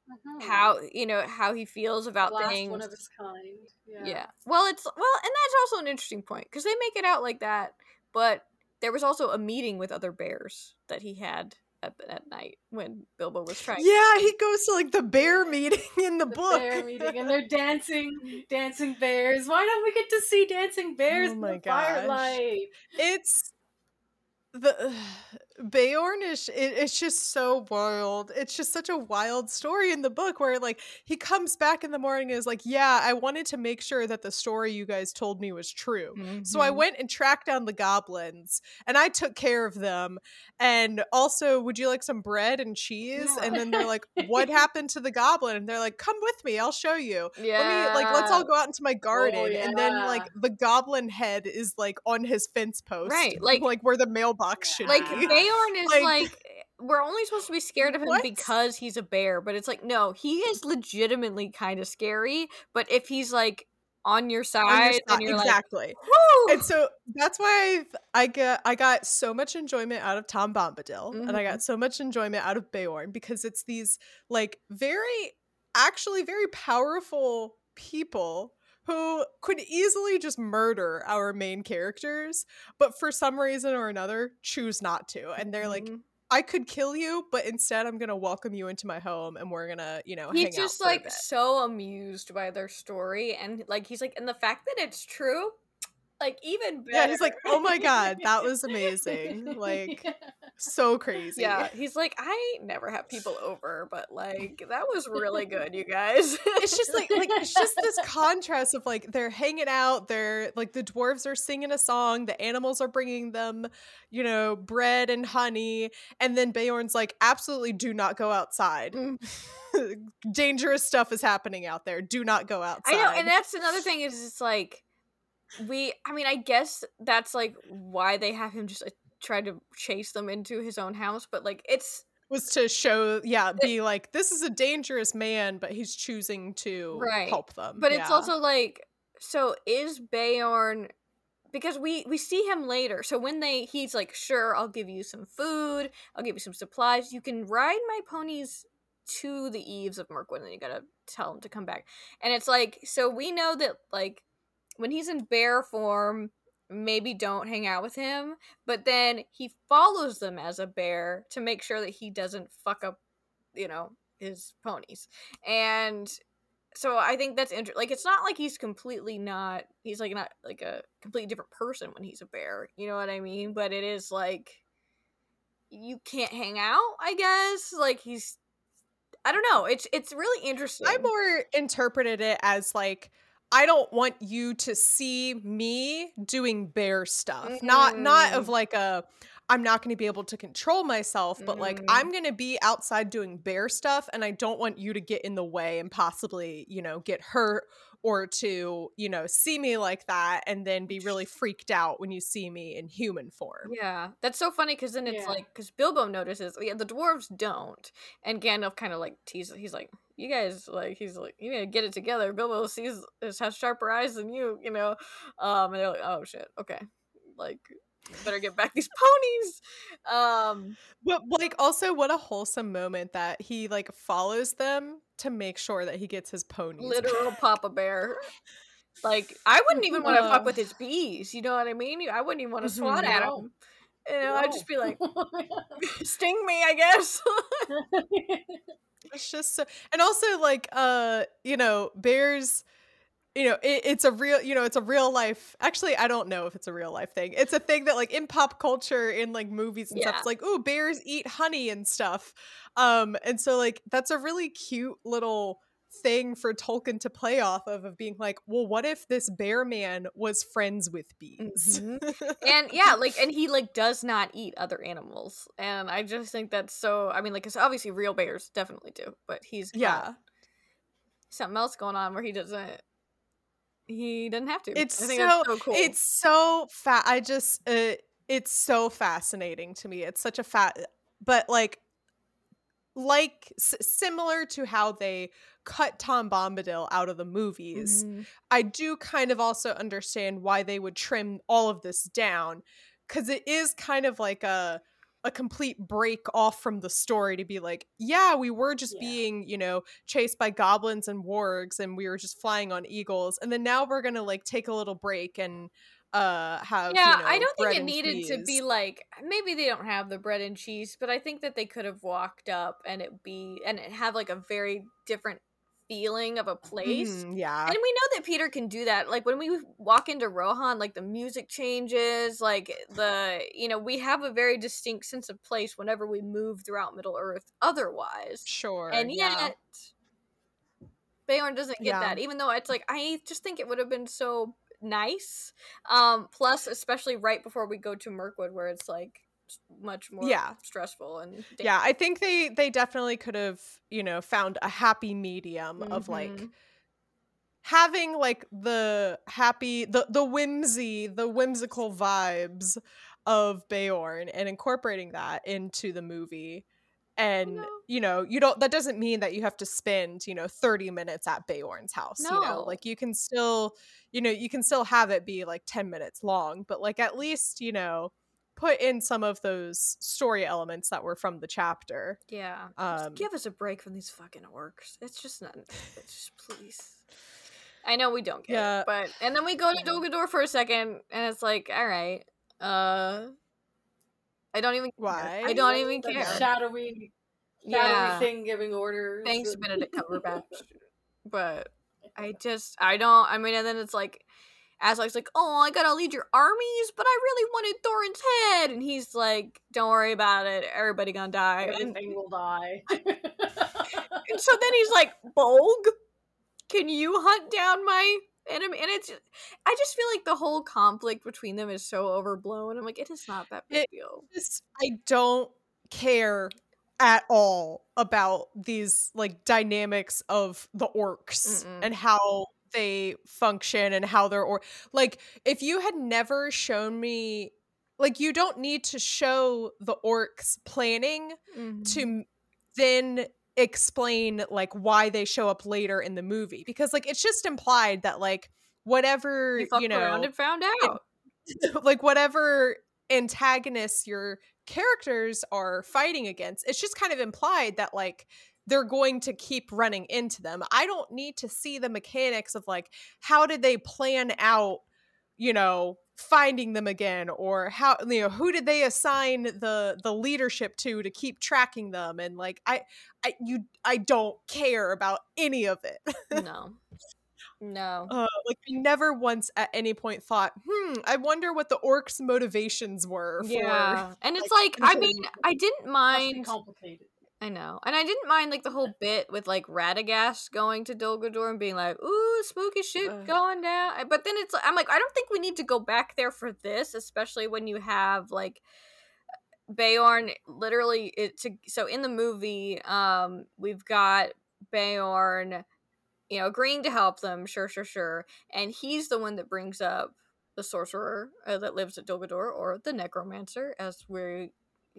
Mhm. how you know how he feels about last things. one of his kind. Yeah. Yeah. Well, it's well, and that's also an interesting point because they make it out like that, but there was also a meeting with other bears that he had at, at night when Bilbo was trying. Yeah, he goes to like the bear meeting in the, The book. bear meeting, and they're dancing, dancing bears. Why don't we get to see dancing bears Oh in the gosh. firelight? It's the Beorn is it, it's just so wild. It's just such a wild story in the book where like he comes back in the morning and is like, "Yeah, I wanted to make sure that the story you guys told me was true. Mm-hmm. So I mm-hmm. went and tracked down the goblins and I took care of them. And also, would you like some bread and cheese?" Yeah. And then they're like, "What happened to the goblin?" And they're like, "Come with me. I'll show you. Yeah. Let me like let's all go out into my oh, garden." Oh, yeah. And then like the goblin head is like on his fence post. Right. Like like where the mailbox should like, be. Beorn is like, like we're only supposed to be scared of him what? because he's a bear, but it's like no, he is legitimately kind of scary. But if he's like on your side, on your side and you're exactly. Like, and so that's why I've, I got I got so much enjoyment out of Tom Bombadil, mm-hmm. and I got mm-hmm. so much enjoyment out of Beorn because it's these like very actually very powerful people who could easily just murder our main characters, but for some reason or another choose not to. And they're like, mm-hmm. I could kill you, but instead I'm gonna welcome you into my home and we're gonna, you know, he's just like so amused by their story and like he's like, and the fact that it's true, like even better. Yeah, he's like, oh my god, that was amazing. Like so crazy. Yeah, he's like, I never have people over, but like that was really good, you guys. it's just like like it's just this contrast of like they're hanging out, they're like the dwarves are singing a song, the animals are bringing them, you know, bread and honey, and then Beorn's like, absolutely do not go outside. Mm. Dangerous stuff is happening out there. Do not go outside. I know, and that's another thing is it's like we i mean i guess that's like why they have him just uh, try to chase them into his own house but like it's was to show yeah be like this is a dangerous man but he's choosing to right. help them but yeah. it's also like so is Beorn because we we see him later so when they he's like sure i'll give you some food i'll give you some supplies you can ride my ponies to the eaves of mirkwood and you gotta tell him to come back and it's like so we know that like when he's in bear form, maybe don't hang out with him. But then he follows them as a bear to make sure that he doesn't fuck up, you know, his ponies. And so I think that's interesting. Like, it's not like he's completely not. He's like not like a completely different person when he's a bear. You know what I mean? But it is like you can't hang out. I guess like he's. I don't know. It's it's really interesting. I more interpreted it as like I don't want you to see me doing bear stuff. Mm-hmm. Not not of like a I'm not going to be able to control myself, but mm-hmm. like I'm going to be outside doing bear stuff and I don't want you to get in the way and possibly, you know, get hurt or to, you know, see me like that and then be really freaked out when you see me in human form. Yeah. That's so funny because then it's yeah. like, because Bilbo notices, yeah, the dwarves don't. And Gandalf kind of like teases, he's like, you guys, like, he's like, you need to get it together. Bilbo sees, has sharper eyes than you, you know? Um, and they're like, oh shit, okay. Like, better get back these ponies um but like also what a wholesome moment that he like follows them to make sure that he gets his ponies literal papa bear like i wouldn't even want to fuck with his bees you know what i mean i wouldn't even want to swat no. at him you know, no. I'd just be like, sting me, I guess. it's just so, and also like, uh, you know, bears you know it, it's a real you know it's a real life actually i don't know if it's a real life thing it's a thing that like in pop culture in like movies and yeah. stuff it's like oh bears eat honey and stuff um and so like that's a really cute little thing for tolkien to play off of of being like well what if this bear man was friends with bees mm-hmm. and yeah like and he like does not eat other animals and i just think that's so i mean like because obviously real bears definitely do but he's yeah something else going on where he doesn't he doesn't have to. It's so, so cool. It's so fat. I just uh, it's so fascinating to me. It's such a fat, but like like s- similar to how they cut Tom Bombadil out of the movies. Mm-hmm. I do kind of also understand why they would trim all of this down cuz it is kind of like a a complete break off from the story to be like, yeah, we were just yeah. being, you know, chased by goblins and wargs and we were just flying on eagles. And then now we're going to like take a little break and uh have yeah you know, i don't think it needed cheese. to be like maybe they don't have the bread and cheese but i think that they could have walked up and it be and it have like a very different feeling of a place. Mm, yeah. And we know that Peter can do that. Like when we walk into Rohan, like the music changes, like the you know, we have a very distinct sense of place whenever we move throughout Middle Earth otherwise. Sure. And yet yeah. Beorn doesn't get Yeah. that, even though it's like I just think it would have been so nice. Um, plus, especially right before we go to Mirkwood, where it's like much more Yeah. stressful and yeah i think they they definitely could have you know found a happy medium of like Mhm. having like the happy the the whimsy the whimsical vibes of Beorn and incorporating that into the movie and know. you know you don't that doesn't mean that you have to spend you know 30 minutes at Beorn's house you know like you can still you know you can still have it be like 10 minutes long but like at least you know put in some of those story elements that were from the chapter Yeah. Um, give us a break from these fucking orcs. It's just not. It's just please. I know we don't get Yeah. it, but and then we go to Dol Guldur for a second, and it's like, all right, uh, I don't even. care. Why? I don't even care. shadowy, shadowy Yeah. thing giving orders. Thanks, and- Benedict Cumberbatch. but I just, I don't. I mean, and then it's like, Azog's like, "Oh, I gotta lead your armies, but I really wanted Thorin's head," and he's like, "Don't worry about it. Everybody gonna die." And, Everything will die. and so then he's like, "Bolg, can you hunt down my enemy?" And it's, I just feel like the whole conflict between them is so overblown. I'm like, it is not that big It- deal. just I don't care at all about these like dynamics of the orcs Mm-mm. and how they function and how they're or like if you had never shown me like you don't need to show the orcs planning Mm-hmm. to then explain like why they show up later in the movie because like it's just implied that like whatever You you know around and found out. like whatever antagonists your characters are fighting against it's just kind of implied that like they're going to keep running into them i don't need to see the mechanics of like how did they plan out you know finding them again or how you know who did they assign the the leadership to to keep tracking them and like i i you i don't care about any of it no, no. uh, like I never once at any point thought, hmm, I wonder what the orcs' motivations were for Yeah, and it's like, like, I mean, I didn't mind. complicated. I know, and I didn't mind like the whole bit with like Radagast going to Dol Guldur and being like, "Ooh, spooky shit Ugh. going down." But then it's, I'm like, I don't think we need to go back there for this, especially when you have like Beorn literally it to so in the movie um we've got Beorn you know agreeing to help them sure sure sure and he's the one that brings up the sorcerer uh, that lives at Dol Guldur or the necromancer as we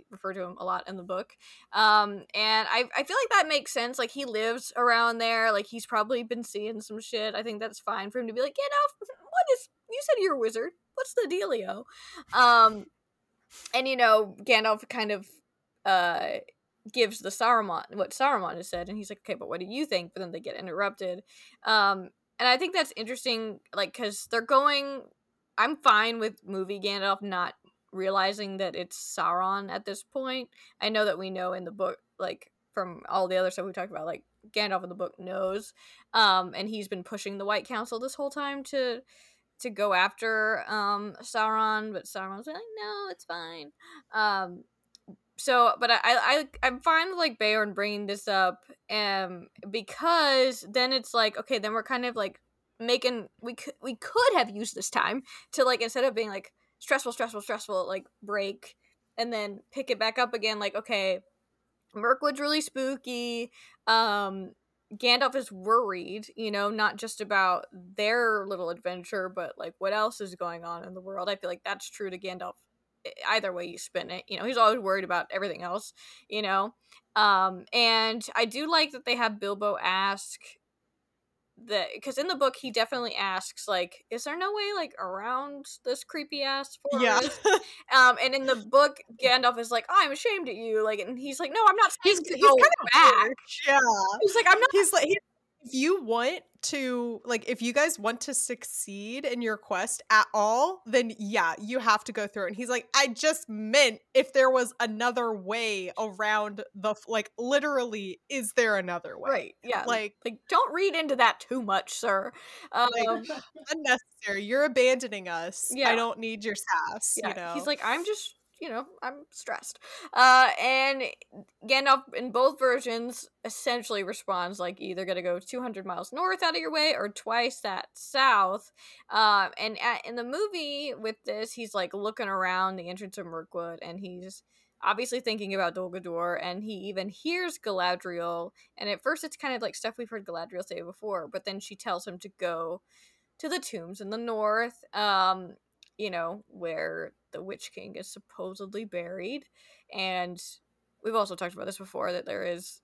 refer to him a lot in the book um and I, I feel like that makes sense like he lives around there like he's probably been seeing some shit i think that's fine for him to be like you know what is you said you're a wizard what's the dealio? Um and you know Gandalf kind of uh gives the Saruman what Saruman has said and he's like okay but what do you think? But then they get interrupted um and I think that's interesting like cuz they're going I'm fine with movie Gandalf not realizing that it's Sauron at this point I know that we know in the book like from all the other stuff we talked about like Gandalf in the book knows um and he's been pushing the White Council this whole time to to go after um Sauron, but Sauron's like, no, it's fine. Um so but I, I I'm fine with like Beorn bringing this up um because then it's like okay then we're kind of like making we could we could have used this time to like instead of being like stressful stressful stressful like break and then pick it back up again like okay Mirkwood's really spooky um Gandalf is worried, you know, not just about their little adventure, but like what else is going on in the world. I feel like that's true to Gandalf either way you spin it. You know, he's always worried about everything else, you know. Um and I do like that they have Bilbo ask that because in the book he definitely asks like is there no way like around this creepy ass yeah. forest um and in the book gandalf is like oh, i'm ashamed at you like and he's like no i'm not he's he's go kind of back yeah. he's like i'm not He's like he's you want to like if you guys want to succeed in your quest at all then yeah you have to go through it. And he's like i just meant if there was another way around the like literally is there another way? Right yeah. Like like don't read into that too much sir. Um, like, unnecessary. You're abandoning us. Yeah. i don't need your sass yeah. you know? he's like i'm just you know, I'm stressed. Uh, and Gandalf in both versions essentially responds like either gonna go 200 miles north out of your way or twice that south. Um, and at, in the movie with this, he's like looking around the entrance of Mirkwood and he's obviously thinking about Dol Guldur and he even hears Galadriel. And at first, it's kind of like stuff we've heard Galadriel say before, but then she tells him to go to the tombs in the north. Um, you know, where the Witch King is supposedly buried. And we've also talked about this before that there is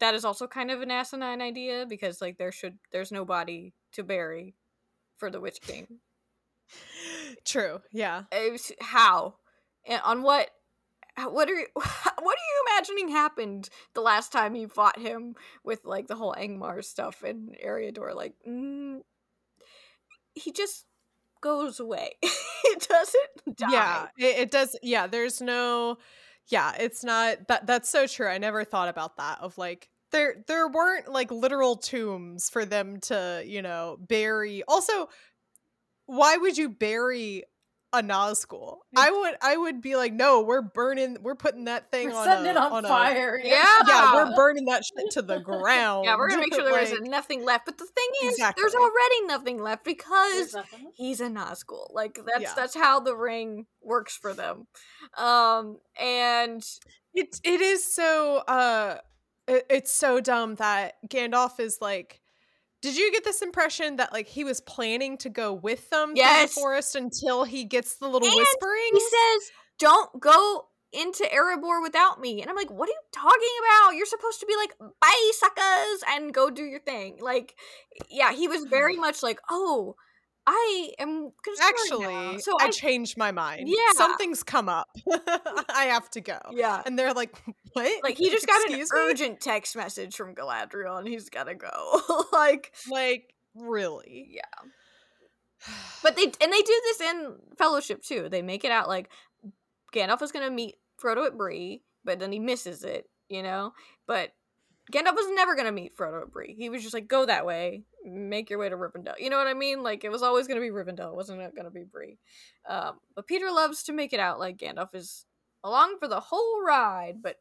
that is also kind of an asinine idea because like there should there's no body to bury for the Witch King. True. Yeah. Was, how? And on what what are you what are you imagining happened the last time you fought him with like the whole Angmar stuff in Eriador like mm, he just goes away. it doesn't die. Yeah, it, it, does. Yeah, there's no. Yeah, it's not that. That's so true. I never thought about that. Of like there, there weren't like literal tombs for them to, you know, bury. Also, why would you bury a Nazgul. I would I would be like, no, we're burning, we're putting that thing we're on, setting a, it on, on fire. A, yeah, yeah, we're burning that shit to the ground. Yeah, we're gonna make sure there like, nothing left. But the thing is, exactly. there's already nothing left because he's a Nazgul. Like that's yeah. that's how the ring works for them. Um, and it it is so uh, it, it's so dumb that Gandalf is like did you get this impression that like he was planning to go with them yes. through the forest until he gets the little and whispering? He says, "Don't go into Erebor without me." And I'm like, "What are you talking about? You're supposed to be like, bye, suckers, and go do your thing." Like, yeah, he was very much like, "Oh, I am actually now. so I, I, changed my mind. Yeah, something's come up. I have to go. Yeah, and they're like, "What?" Like he just got an me? urgent text message from Galadriel, and he's gotta go. like, like really? Yeah. But they and they do this in Fellowship too. They make it out like Gandalf is gonna meet Frodo at Bree, but then he misses it. You know, but Gandalf was never gonna meet Frodo at Bree. He was just like, go that way, make your way to Rivendell. You know what I mean? Like it was always gonna be Rivendell. It wasn't it gonna be Bree. Um, but Peter loves to make it out like Gandalf is along for the whole ride, but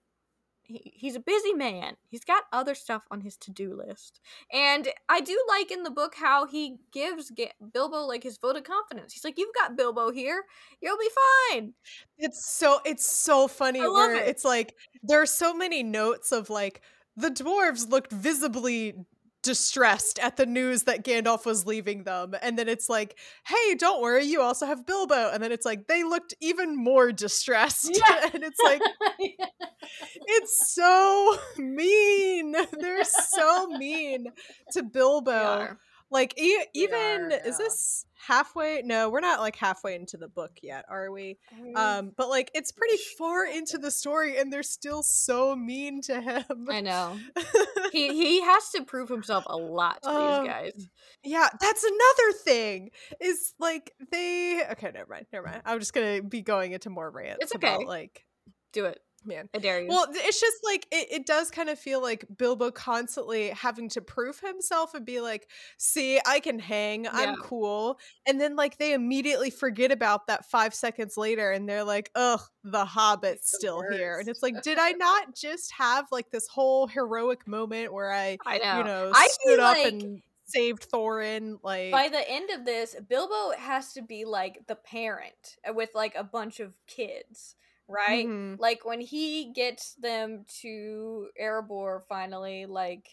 he, he's a busy man. He's got other stuff on his to-do list. And I do like in the book how he gives Ga- Bilbo like his vote of confidence. He's like, "You've got Bilbo here. You'll be fine." It's so it's so funny where it. it's like there are so many notes of like the dwarves looked visibly distressed at the news that Gandalf was leaving them. And then it's like, hey, don't worry, you also have Bilbo. And then it's like, they looked even more distressed. Yeah. and it's like, yeah. it's so mean. They're so mean to Bilbo. Like e- even is this halfway? No, we're not like halfway into the book yet, are we? Um, but like it's pretty far into the story, and they're still so mean to him. I know. he he has to prove himself a lot to um, these guys. Yeah, that's another thing. Is like they okay, never mind, never mind. I'm just gonna be going into more rants. It's okay. About, like, do it man. I dare you. Well, it's just like it, it does kind of feel like Bilbo constantly having to prove himself and be like, see, I can hang, I'm cool. And then like they immediately forget about that five seconds later and they're like, ugh, the hobbit's the still worst. here. And it's like, did I not just have like this whole heroic moment where I, I know, you know, I stood up like- and saved Thorin. Like by the end of this, Bilbo has to be like the parent uh, with like a bunch of kids right? Mm-hmm. Like when he gets them to Erebor finally, like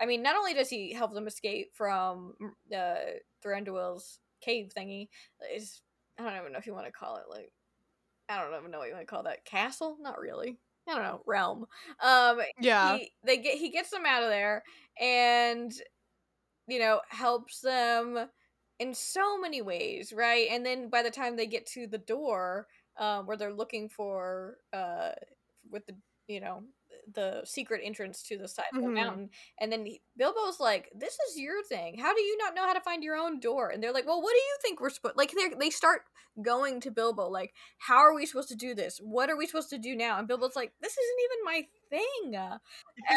I mean, not only does he help them escape from uh, Thranduil's cave thingy, is I don't even know if you want to call it like I don't even know what you want to call that castle. Not really. I don't know realm. Um, yeah. He, they get he gets them out of there and you know helps them in so many ways, right? And then by the time they get to the door, um, where they're looking for uh, with the you know, the secret entrance to the side of the Mhm. mountain. And then he, Bilbo's like, "This is your thing. How do you not know how to find your own door?" And they're like, "Well, what do you think we're supposed?" Like they they start going to Bilbo, like, "How are we supposed to do this? What are we supposed to do now?" And Bilbo's like, "This isn't even my thing." Uh,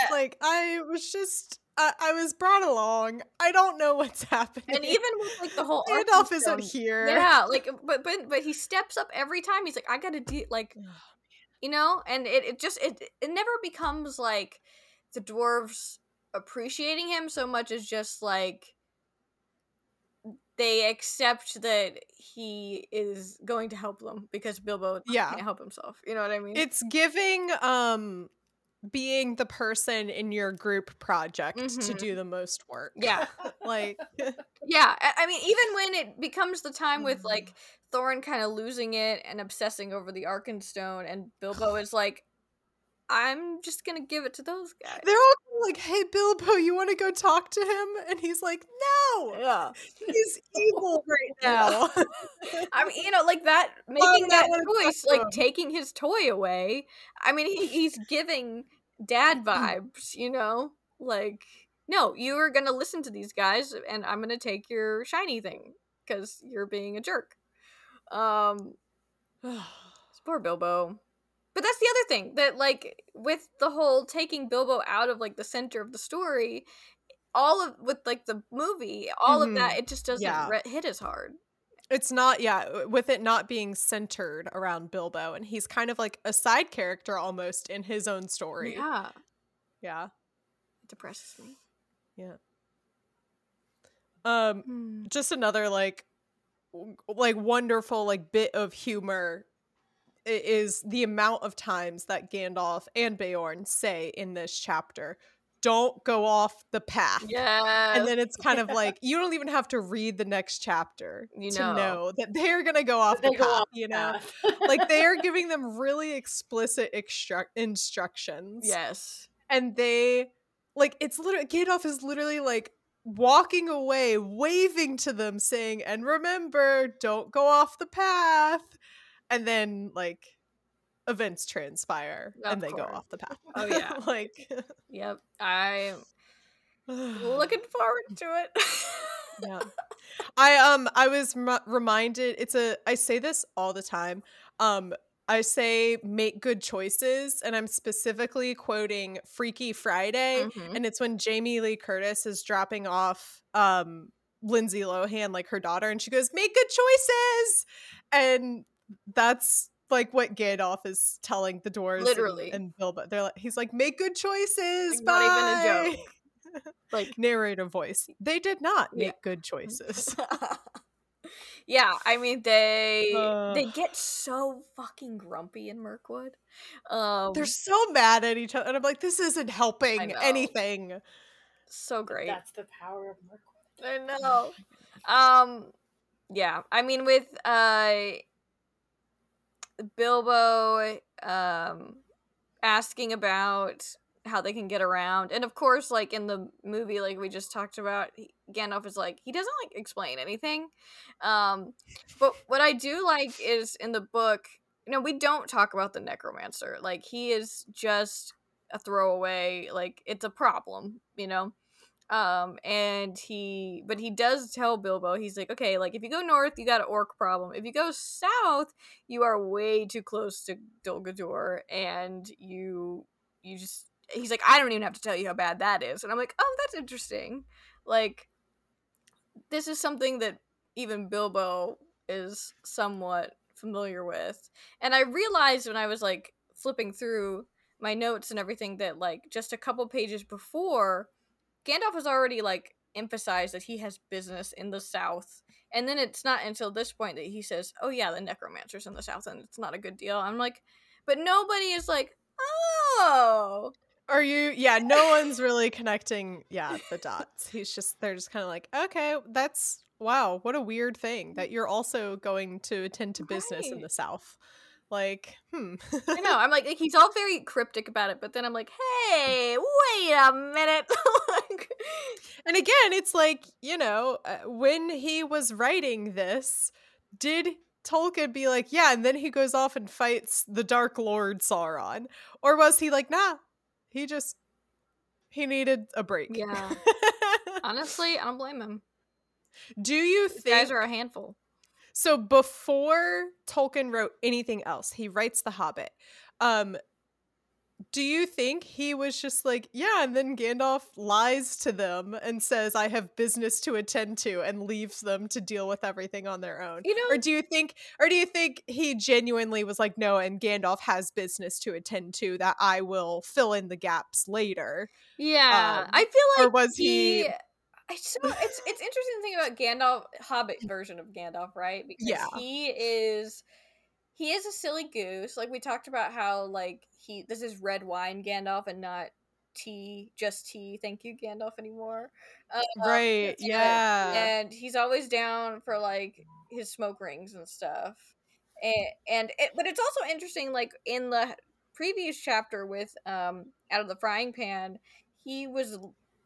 like, I was just, I, I was brought along. I don't know what's happening. and even with like the whole Gandalf isn't here. Yeah, like, but but but he steps up every time. He's like, "I gotta do like." you know and it, it just it it never becomes like the dwarves appreciating him so much as just like they accept that he is going to help them because bilbo Yeah. can't help himself you know what i mean It's giving um being the person in your group project to Mhm. do the most work. yeah like yeah I, mean even when it becomes the time with like thorin kind of losing it and obsessing over the arkenstone and bilbo is like i'm just gonna give it to those guys they're all like, "Hey Bilbo, you want to go talk to him?" And he's like, "No, yeah he's evil right now." I mean, you know, like that making that wanna choice, like him? taking his toy away. I mean, he, he's giving dad Mm. vibes, you know? Like, no, you are gonna listen to these guys, and I'm gonna take your shiny thing because you're being a jerk. Um, poor Bilbo. But that's the other thing that, like, with the whole taking Bilbo out of like the center of the story, all of with like the movie, all of that, it just doesn't Yeah. re- hit as hard. it's not yeah with it not being centered around bilbo and he's kind of like a side character almost in his own story Yeah, yeah it depresses me. Yeah. Um just another like like wonderful like bit of humor is the amount of times that Gandalf and Beorn say in this chapter don't go off the path. Yeah, and then it's kind of like you don't even have to read the next chapter You to know. know that they're gonna go off They the path off you know? path. like they are giving them really explicit extru- instructions. Yes, and they like it's literally Gandalf is literally like walking away waving to them saying and remember don't go off the path and then like events transpire Of and they go off the path Oh, yeah. like yep. I'm looking forward to it. yeah i um i was m- reminded it's a i say this all the time um i say make good choices and i'm specifically quoting freaky friday Mhm. and it's when jamie lee curtis is dropping off um lindsay lohan like her daughter and she goes make good choices and that's like what Gandalf is telling the dwarves and- Literally. and, Bilbo. They're like, he's like, make good choices. Like, not even a bye." joke. like narrator voice. They did not Yeah. make good choices. yeah, I mean they Uh. they get so fucking grumpy in Mirkwood. Um, They're so mad at each other, and I'm like, this isn't helping anything. so great. That's the power of Mirkwood. I know. Um yeah, I mean with uh Bilbo um asking about how they can get around and of course like in the movie like we just talked about Gandalf is like he doesn't like explain anything. Um but what I do like is in the book you know we don't talk about the necromancer like he is just a throwaway like it's a problem you know um and he but he does tell bilbo he's like okay like if you go north you got an orc problem. If you go south you are way too close to dol Guldur, and you you just he's like i don't even have to tell you how bad that is. And i'm like oh that's interesting. Like this is something that even bilbo is somewhat familiar with. And i realized when i was like flipping through my notes and everything that like just a couple pages before Gandalf has already like emphasized that he has business in the south. And then it's not until this point that he says, "Oh yeah, the necromancers in the south and it's not a good deal." I'm like, but nobody is like, "Oh." Are you? Yeah, no one's really connecting. Yeah, the dots. He's just they're just kind of like, okay, that's wow, what a weird thing that you're also going to attend to business in the South. Like, hmm. I know. I'm like, like he's all very cryptic about it, but then I'm like, "Hey, wait a minute." like, And again, it's like, you know, uh, when he was writing this, did Tolkien be like, yeah, and then he goes off and fights the Dark Lord Sauron? Or was he like, nah, he just he needed a break. Yeah. Honestly, I don't blame him. Do you These think guys are a handful. So before Tolkien wrote anything else, he writes The Hobbit. Um do you think he was just like, yeah, and then Gandalf lies to them and says, I have business to attend to and leaves them to deal with everything on their own? You know, Or do you think or do you think he genuinely was like, no, and Gandalf has business to attend to that I will fill in the gaps later? yeah, um, I feel or like was he- I so it's it's interesting to think about Gandalf Hobbit version of Gandalf, right? Because Yeah. he is he is a silly goose. Like we talked about how like he this is red wine Gandalf and not tea, just tea. Thank you, Gandalf anymore. Uh, right. and- Yeah. and he's always down for like his smoke rings and stuff. And and it, but it's also interesting, like in the previous chapter with um out of the frying pan, he was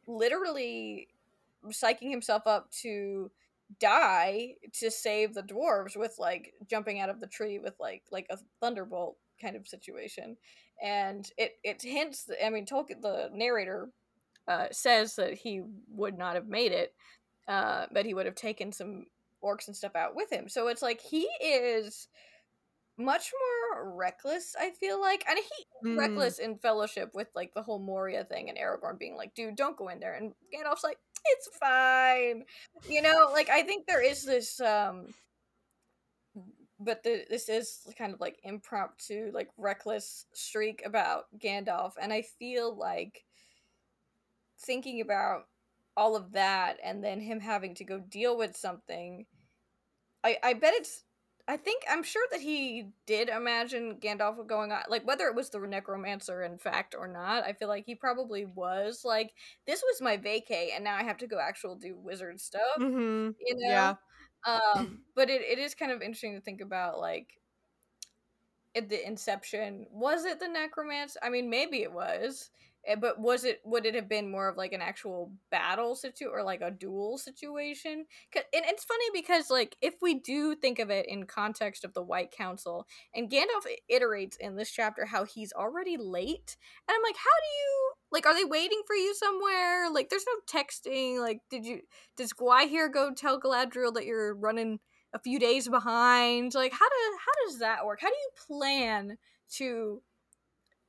literally psyching himself up to die to save the dwarves with like jumping out of the tree with like like a thunderbolt kind of situation. And it it hints i mean tolkien the narrator uh, says that he would not have made it uh, but he would have taken some orcs and stuff out with him. So it's like he is much more reckless i feel like. And he Mm. reckless in fellowship with like the whole moria thing and aragorn being like dude don't go in there and gandalf's like it's fine. You know like i think there is this um but the, this is kind of like impromptu like reckless streak about gandalf and i feel like thinking about all of that and then him having to go deal with something i i bet it's i think i'm sure that he did imagine gandalf going on like whether it was the necromancer in fact or not i feel like he probably was like this was my vacay and now i have to go actual do wizard stuff Mhm. you know Yeah. um but it, it is kind of interesting to think about like at the inception was it the necromancer i mean maybe it was Eh, but was it would it have been more of like an actual battle situ or like a duel situation and it's funny because like if we do think of it in context of the white council and gandalf iterates in this chapter how he's already late and i'm like how do you like are they waiting for you somewhere like there's no texting like did you does Gwaihir go tell Galadriel that you're running a few days behind? Like, how do how does that work? How do you plan to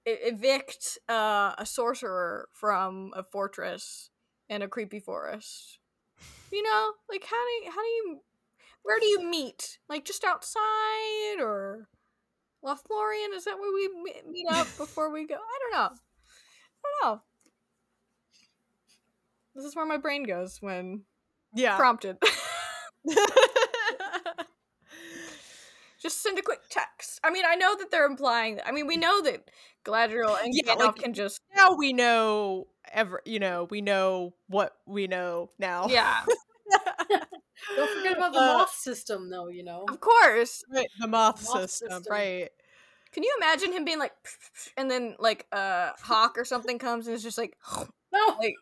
evict uh, a sorcerer from a fortress in a creepy forest? You know, like how do you, how do you where do you meet? Like just outside or Lothlorien? Is that where we meet up before we go? I don't know. I don't know. This is where my brain goes when Yeah. prompted. Just send a quick text. I mean, I know that they're implying that. I mean, we know that Galadriel and Yeah, Gandalf like- can just now we know ever you know we know what we know now yeah, Don't forget about the Uh, moth system, though. You know. of course. right, the moth, Moth system, system. right Can you imagine him being like, and then like a uh, hawk or something comes and it's just like No. like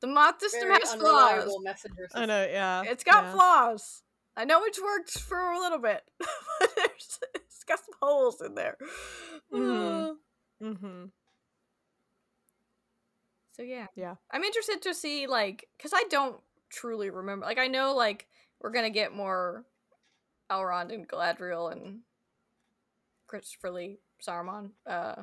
the moth system Very has flaws. unreliable messenger i know yeah It's got yeah. flaws. I know it's worked for a little bit, but there's, it's got some holes in there. Mhm. Uh, mm-hmm. So yeah, Yeah. I'm interested to see like because I don't truly remember. Like I know like we're gonna get more Elrond and Galadriel and Christopher Lee Saruman uh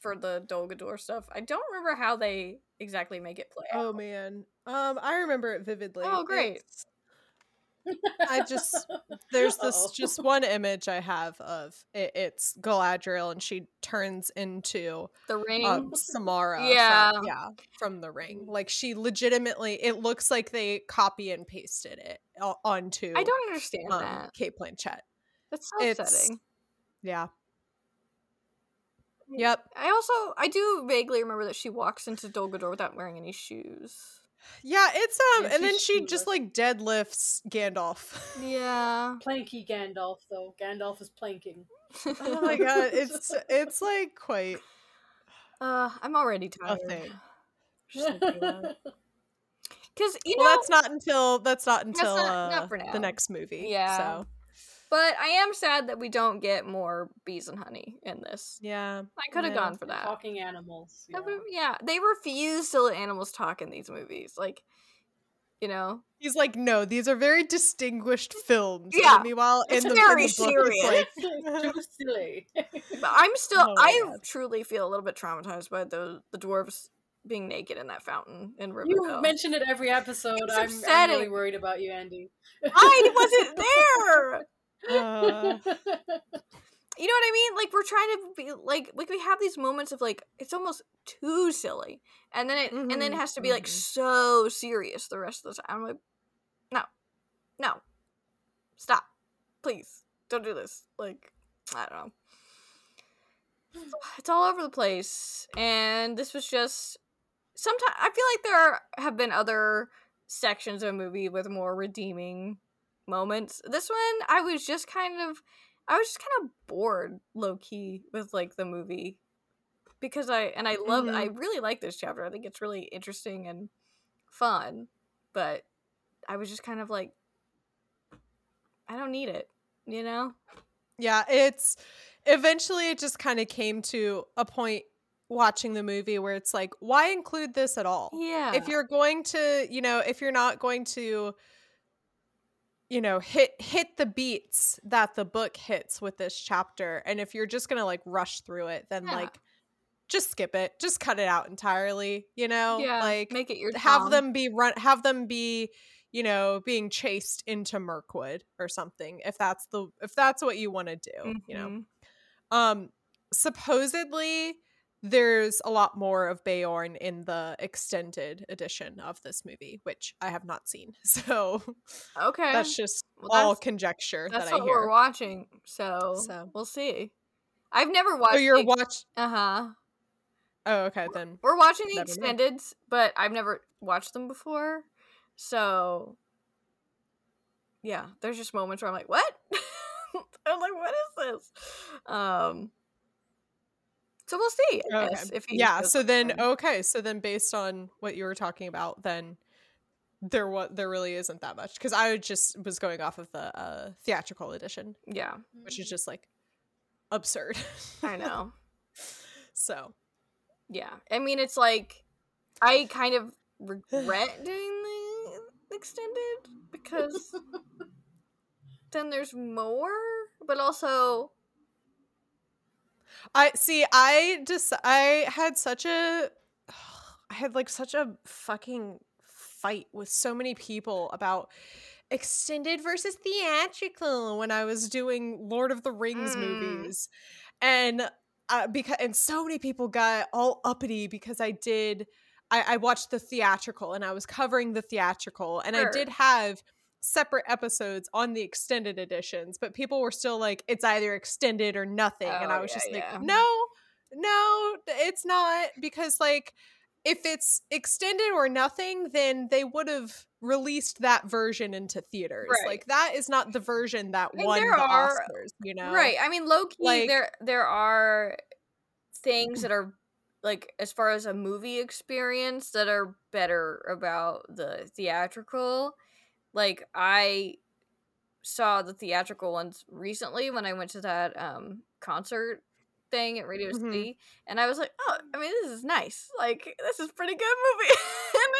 for the Dol Guldur stuff. I don't remember how they exactly make it play. oh man um i remember it vividly Oh, great. It's- I just there's this Uh-oh. just one image I have of it, it's Galadriel and she turns into the ring. um, Samara. Yeah. from, yeah, from the ring. Like she legitimately, it looks like they copy and pasted it onto. I don't understand um, that. Cate Blanchett. That's so it's- upsetting. Yeah. Yep. I also I do vaguely remember that she walks into Dol Guldur without wearing any shoes. Yeah, it's um, Yeah, and then she's she cute. just like deadlifts Gandalf. Yeah. Planky Gandalf, though. Gandalf is planking. oh my god, it's it's like quite uh I'm already a tired. thing. Just thinking about it. because you well, know that's not until that's not until not- not uh, for now. the next movie. Yeah. So but I am sad that we don't get more bees and honey in this. yeah. I could have Yeah. gone for that. Talking animals. Yeah. yeah, they refuse to let animals talk in these movies. Like, you know, He's like, no, these are very distinguished films. Yeah, And meanwhile, it's in the, very in the book, it's serious. like- Too silly. but I'm still, Oh I God. truly feel a little bit traumatized by the the dwarves being naked in that fountain in you Rivendell. mention it every episode. I'm, I'm really worried about you, Andy. I wasn't there. Uh, You know what I mean? Like we're trying to be like like we have these moments of like it's almost too silly, and then it and then it Mhm, has to be like mhm. so serious the rest of the time. I'm like, no, no, stop, please, don't do this. Like I don't know. It's all over the place, and this was just sometimes I feel like there have been other sections of a movie with more redeeming moments. This one, I was just kind of, I was just kind of bored, low key, with like the movie because I and I love, I mm-hmm. really like this chapter. I think it's really interesting and fun, but I was just kind of like, I don't need it, you know? yeah, it's eventually it just kind of came to a point watching the movie where it's like, why include this at all? Yeah. if you're going to you know if you're not going to you know hit hit the beats that the book hits with this chapter and if you're just gonna like rush through it then Yeah. like just skip it just cut it out entirely you know yeah, like make it your have Tom. them be run have them be you know being chased into mirkwood or something if that's the if that's what you want to do you know Mhm. um supposedly there's a lot more of Beorn in the extended edition of this movie, which I have not seen. So Okay. that's just Well, all that's- conjecture That's that I what we're watching, so, So. we'll see. I've never watched. Oh, you're the- watch. uh-huh. Oh, okay then. We're watching the extendeds, but I've never watched them before. So yeah, there's just moments where I'm like, "What?" I'm like, "What is this?" Um So we'll see, Okay. guess, if he Yeah. So then, again. okay. So then, based on what you were talking about, then there what there really isn't that much because I just was going off of the uh, theatrical edition, yeah, which is just like absurd. I know. so Yeah. I mean, it's like I kind of regret doing the extended because then there's more, but also I see. I just I had such a I had like such a fucking fight with so many people about extended versus theatrical when I was doing Lord of the Rings Mm. movies, and uh, because and so many people got all uppity because I did. I, I watched the theatrical and I was covering the theatrical, and I did have separate episodes on the extended editions, but people were still like, it's either extended or nothing. and Oh, I was yeah, just yeah. like, no, no, it's not. Because, like, if it's extended or nothing, then they would have released that version into theaters. Right. Like, that is not the version that And won there the are- Oscars, you know? right. I mean, low key, Like- there there are things that are like as far as a movie experience that are better about the theatrical. Like I saw the theatrical ones recently when I went to that um concert thing at Radio Mhm. City and I was like, "Oh, I mean, this is nice. Like this is pretty good movie."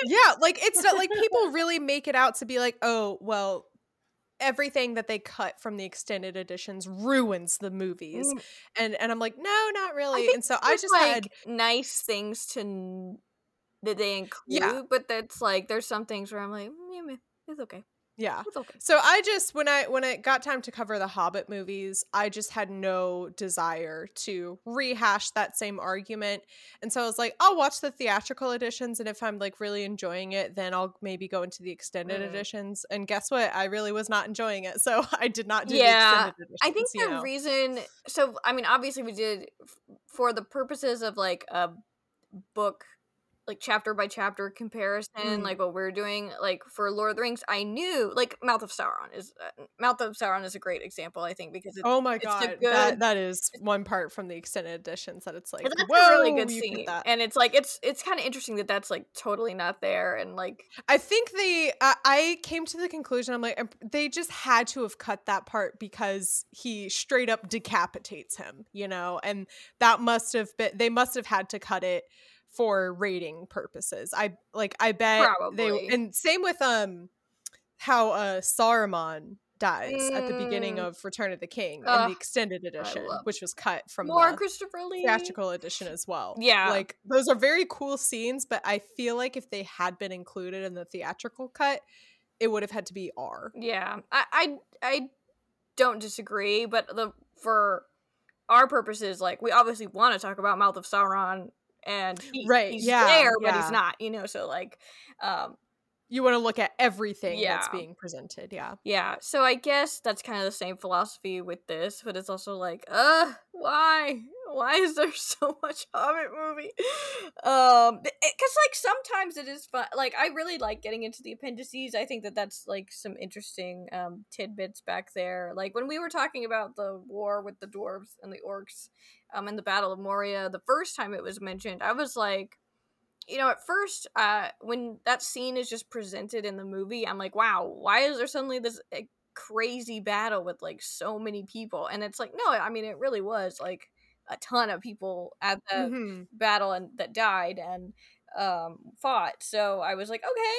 Yeah, like it's not like people really make it out to be like, oh, well, everything that they cut from the extended editions ruins the movies. Mm. And and I'm like, no, not really. And so I just like had nice things to n- that they include, Yeah. but that's like there's some things where I'm like, "Mm, it's okay, yeah. it's okay. So I just when I when it got time to cover the Hobbit movies, I just had no desire to rehash that same argument. And so I was like, I'll watch the theatrical editions and if I'm like really enjoying it, then I'll maybe go into the extended Mm. editions. And guess what? I really was not enjoying it. So I did not do Yeah, the extended editions. I think the know? reason, so I mean, obviously we did for the purposes of like a book like chapter by chapter comparison, mm. like what we're doing. Like for Lord of the Rings, I knew like Mouth of Sauron is uh, Mouth of Sauron is a great example. I think because oh my god, good, that that is one part from the extended editions that it's like that's a really good scene, and it's like it's it's kind of interesting that that's like totally not there, and like I think they I came to the conclusion I'm like they just had to have cut that part because he straight up decapitates him, you know, and that must have been they must have had to cut it for rating purposes. I like I bet Probably. they and same with um how uh Saruman dies mm. at the beginning mm. of Return of the King uh, in the extended edition, which was cut from more the Christopher Lee theatrical edition as well. Yeah, like those are very cool scenes, but I feel like if they had been included in the theatrical cut, it would have had to be R. Yeah, I I, I don't disagree, but the for our purposes, like we obviously want to talk about Mouth of Sauron and he, right he's yeah, there but he's not you know so like um you want to look at everything yeah. that's being presented yeah. Yeah so i guess that's kind of the same philosophy with this but it's also like uh why why is there so much hobbit movie um because like sometimes it is fun like i really like getting into the appendices i think that that's like some interesting um tidbits back there like when we were talking about the war with the dwarves and the orcs um in the battle of moria the first time it was mentioned i was like you know, at first, uh, when that scene is just presented in the movie, I'm like, wow, why is there suddenly this uh, crazy battle with like so many people? And it's like, no, I mean, it really was like a ton of people at the mm-hmm. battle and that died and um, fought. So I was like, okay,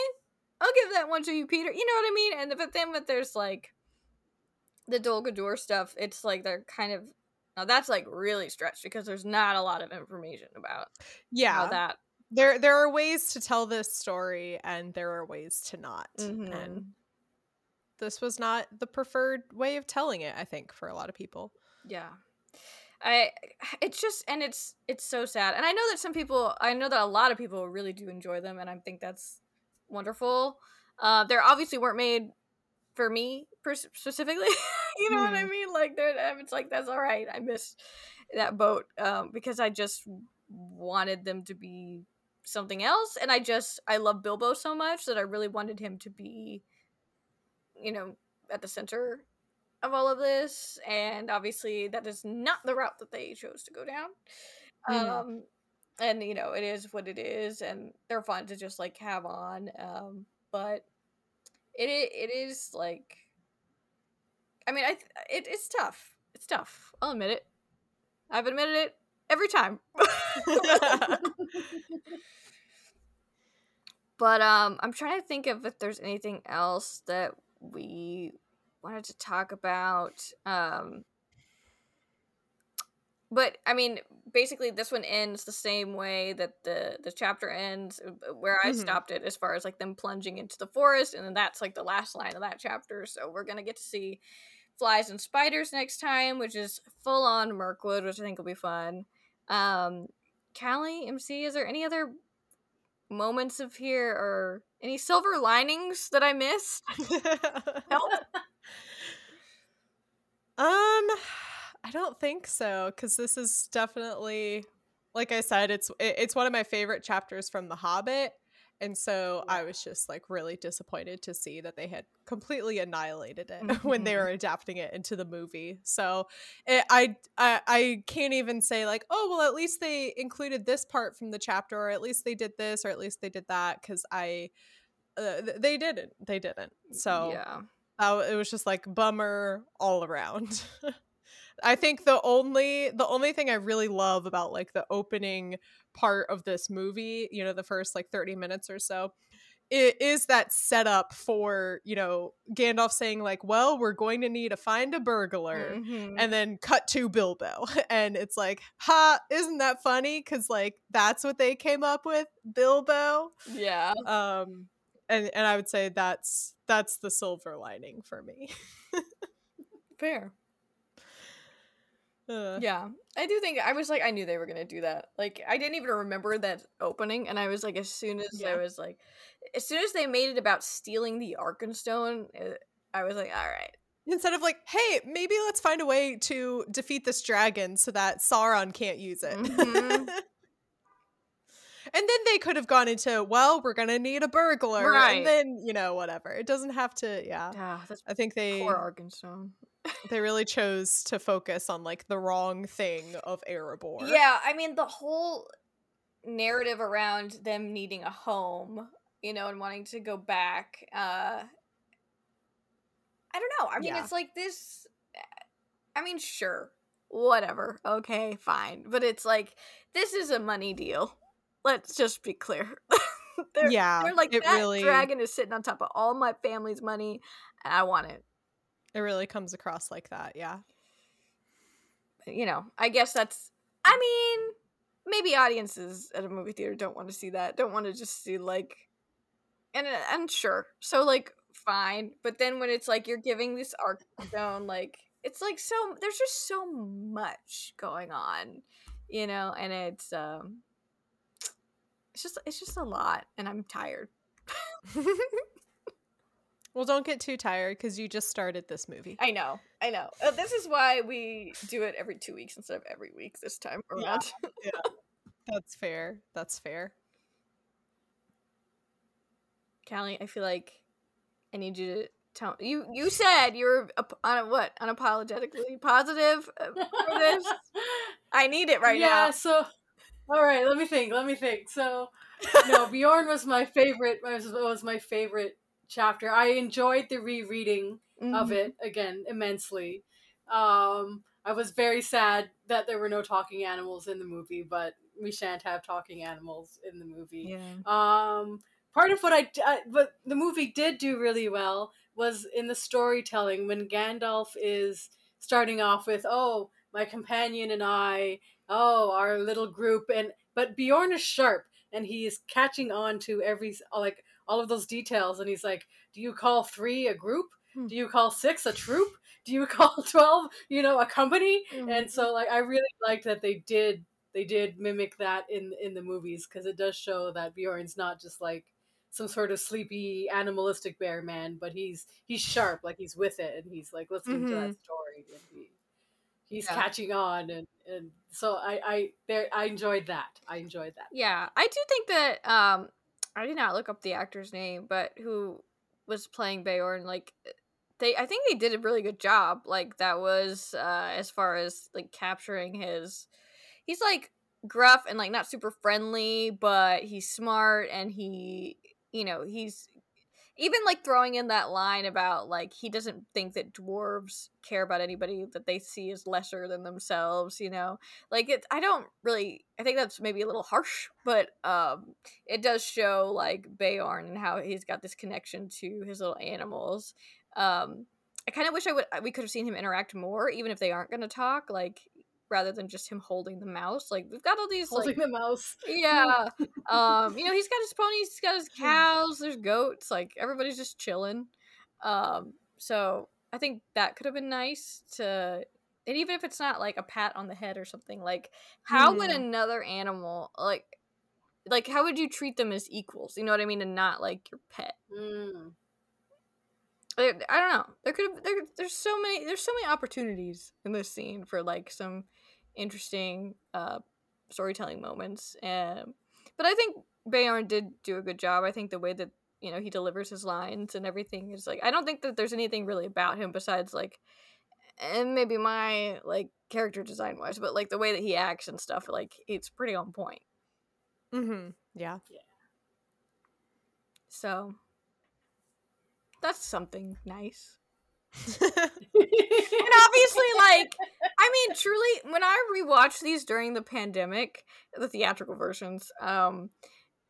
I'll give that one to you, Peter. You know what I mean? And but then, but there's like the Dol Guldur stuff. It's like they're kind of now that's like really stretched because there's not a lot of information about yeah that there there are ways to tell this story and there are ways to not mm-hmm. and this was not the preferred way of telling it i think for a lot of people yeah i it's just and it's it's so sad and i know that some people i know that a lot of people really do enjoy them and i think that's wonderful uh there obviously weren't made for me specifically you know mm. what i mm-hmm. mean like there it's like that's all right i missed that boat um because i just wanted them to be something else and i just i love bilbo so much that i really wanted him to be you know at the center of all of this and obviously that is not the route that they chose to go down. Mm. um and you know it is what it is and they're fun to just like have on um but it it is like i mean i it, it's tough. It's tough. I'll admit it. I've admitted it every time. But um, I'm trying to think of if there's anything else that we wanted to talk about. Um, but I mean, basically, this one ends the same way that the the chapter ends, uh, where I mm-hmm. stopped it, as far as like them plunging into the forest, and then that's like the last line of that chapter. So we're gonna get to see flies and spiders next time, which is full on Mirkwood, which I think will be fun. Um, Callie, MC, is there any other moments of here or any silver linings that I missed? Help. Um, I don't think so because this is definitely, like I said, it's it's one of my favorite chapters from The Hobbit. And so I was just like really disappointed to see that they had completely annihilated it mm-hmm. when they mm-hmm. were adapting it into the movie. So it, I, I I can't even say like, oh well, at least they included this part from the chapter, or at least they did this, or at least they did that, because I uh, they didn't, they didn't. So yeah, uh, it was just like bummer all around. I think the only the only thing I really love about like the opening part of this movie, you know, the first like 30 minutes or so, it is that setup for, you know, Gandalf saying like, "Well, we're going to need to find a burglar." Mm-hmm. And then cut to Bilbo. And it's like, "Ha, isn't that funny cuz like that's what they came up with, Bilbo?" Yeah. Um and and I would say that's that's the silver lining for me. Fair. Uh. Yeah, I do think I was like I knew they were gonna do that. Like I didn't even remember that opening, and I was like, as soon as yeah. I was like, as soon as they made it about stealing the Arkenstone, I was like, all right. Instead of like, hey, maybe let's find a way to defeat this dragon so that Sauron can't use it. Mm-hmm. And then they could have gone into, well, we're gonna need a burglar, Right. and then you know whatever. It doesn't have to. Yeah, Ah, that's I think they poor Arkenstone. they really chose to focus on like the wrong thing of Erebor. Yeah, I mean the whole narrative around them needing a home, you know, and wanting to go back. Uh I don't know. I mean, Yeah. it's like this I mean, sure. Whatever. Okay, fine. But it's like this is a money deal. Let's just be clear. they're, Yeah, they're like it that really- dragon is sitting on top of all my family's money and I want it. it really comes across like that. Yeah, you know, I guess that's. I mean, maybe audiences at a movie theater don't want to see that. Don't want to just see like, and and sure, so like fine. But then when it's like you're giving this arc zone, like it's like so there's just so much going on, you know, and it's um, it's just it's just a lot, and I'm tired. well, don't get too tired because you just started this movie. I know, I know. Uh, this is why we do it every two weeks instead of every week this time around. Yeah. around. That's fair. That's fair. Callie, I feel like I need you to tell you. You said you were ap- on a, what unapologetically positive uh, for this. I need it right yeah, now. Yeah. So all right, let me think. Let me think. So no, Beorn was my favorite. Was, was my favorite chapter. I enjoyed the rereading of Mhm. it again immensely. Um, I was very sad that there were no talking animals in the movie, but we shan't have talking animals in the movie. Yeah. Um, part of what I, I what the movie did do really well was in the storytelling when Gandalf is starting off with, "Oh, my companion and I, oh, our little group," and but Beorn is sharp and he is catching on to every like all of those details, and he's like, "Do you call three a group? Hmm. Do you call six a troop? Do you call twelve, you know, a company?" Mm-hmm. And so, like, I really liked that they did they did mimic that in in the movies because it does show that Beorn's not just like some sort of sleepy animalistic bear man, but he's he's sharp, like he's with it, and he's like listening to that story, and he he's Yeah. catching on, and and so I I there I enjoyed that. I enjoyed that. Yeah, I do think that um I did not look up the actor's name, but who was playing Beorn like they I think they did a really good job. Like that was uh as far as like capturing his he's like gruff and like not super friendly, but he's smart and he you know, he's even like throwing in that line about like he doesn't think that dwarves care about anybody that they see as lesser than themselves, you know? Like it i don't really i think that's maybe a little harsh but um it does show like Beorn and how he's got this connection to his little animals. Um i kind of wish i would we could have seen him interact more even if they aren't going to talk like rather than just him holding the mouse like we've got all these Holding like the mouse. yeah um you know he's got his ponies he's got his cows there's goats like everybody's just chilling um so i think that could have been nice to and even if it's not like a pat on the head or something like how would Mhm. another animal like like how would you treat them as equals you know what i mean and not like your pet Mm. I I don't know. There could have there, there's so many there's so many opportunities in this scene for like some interesting uh storytelling moments. Um but I think Beorn did do a good job. I think the way that you know he delivers his lines and everything is like I don't think that there's anything really about him besides like and maybe my like character design wise, but like the way that he acts and stuff, like it's pretty on point. Mm-hmm. Yeah. So that's something nice. And obviously like i mean truly when i rewatched these during the pandemic the theatrical versions um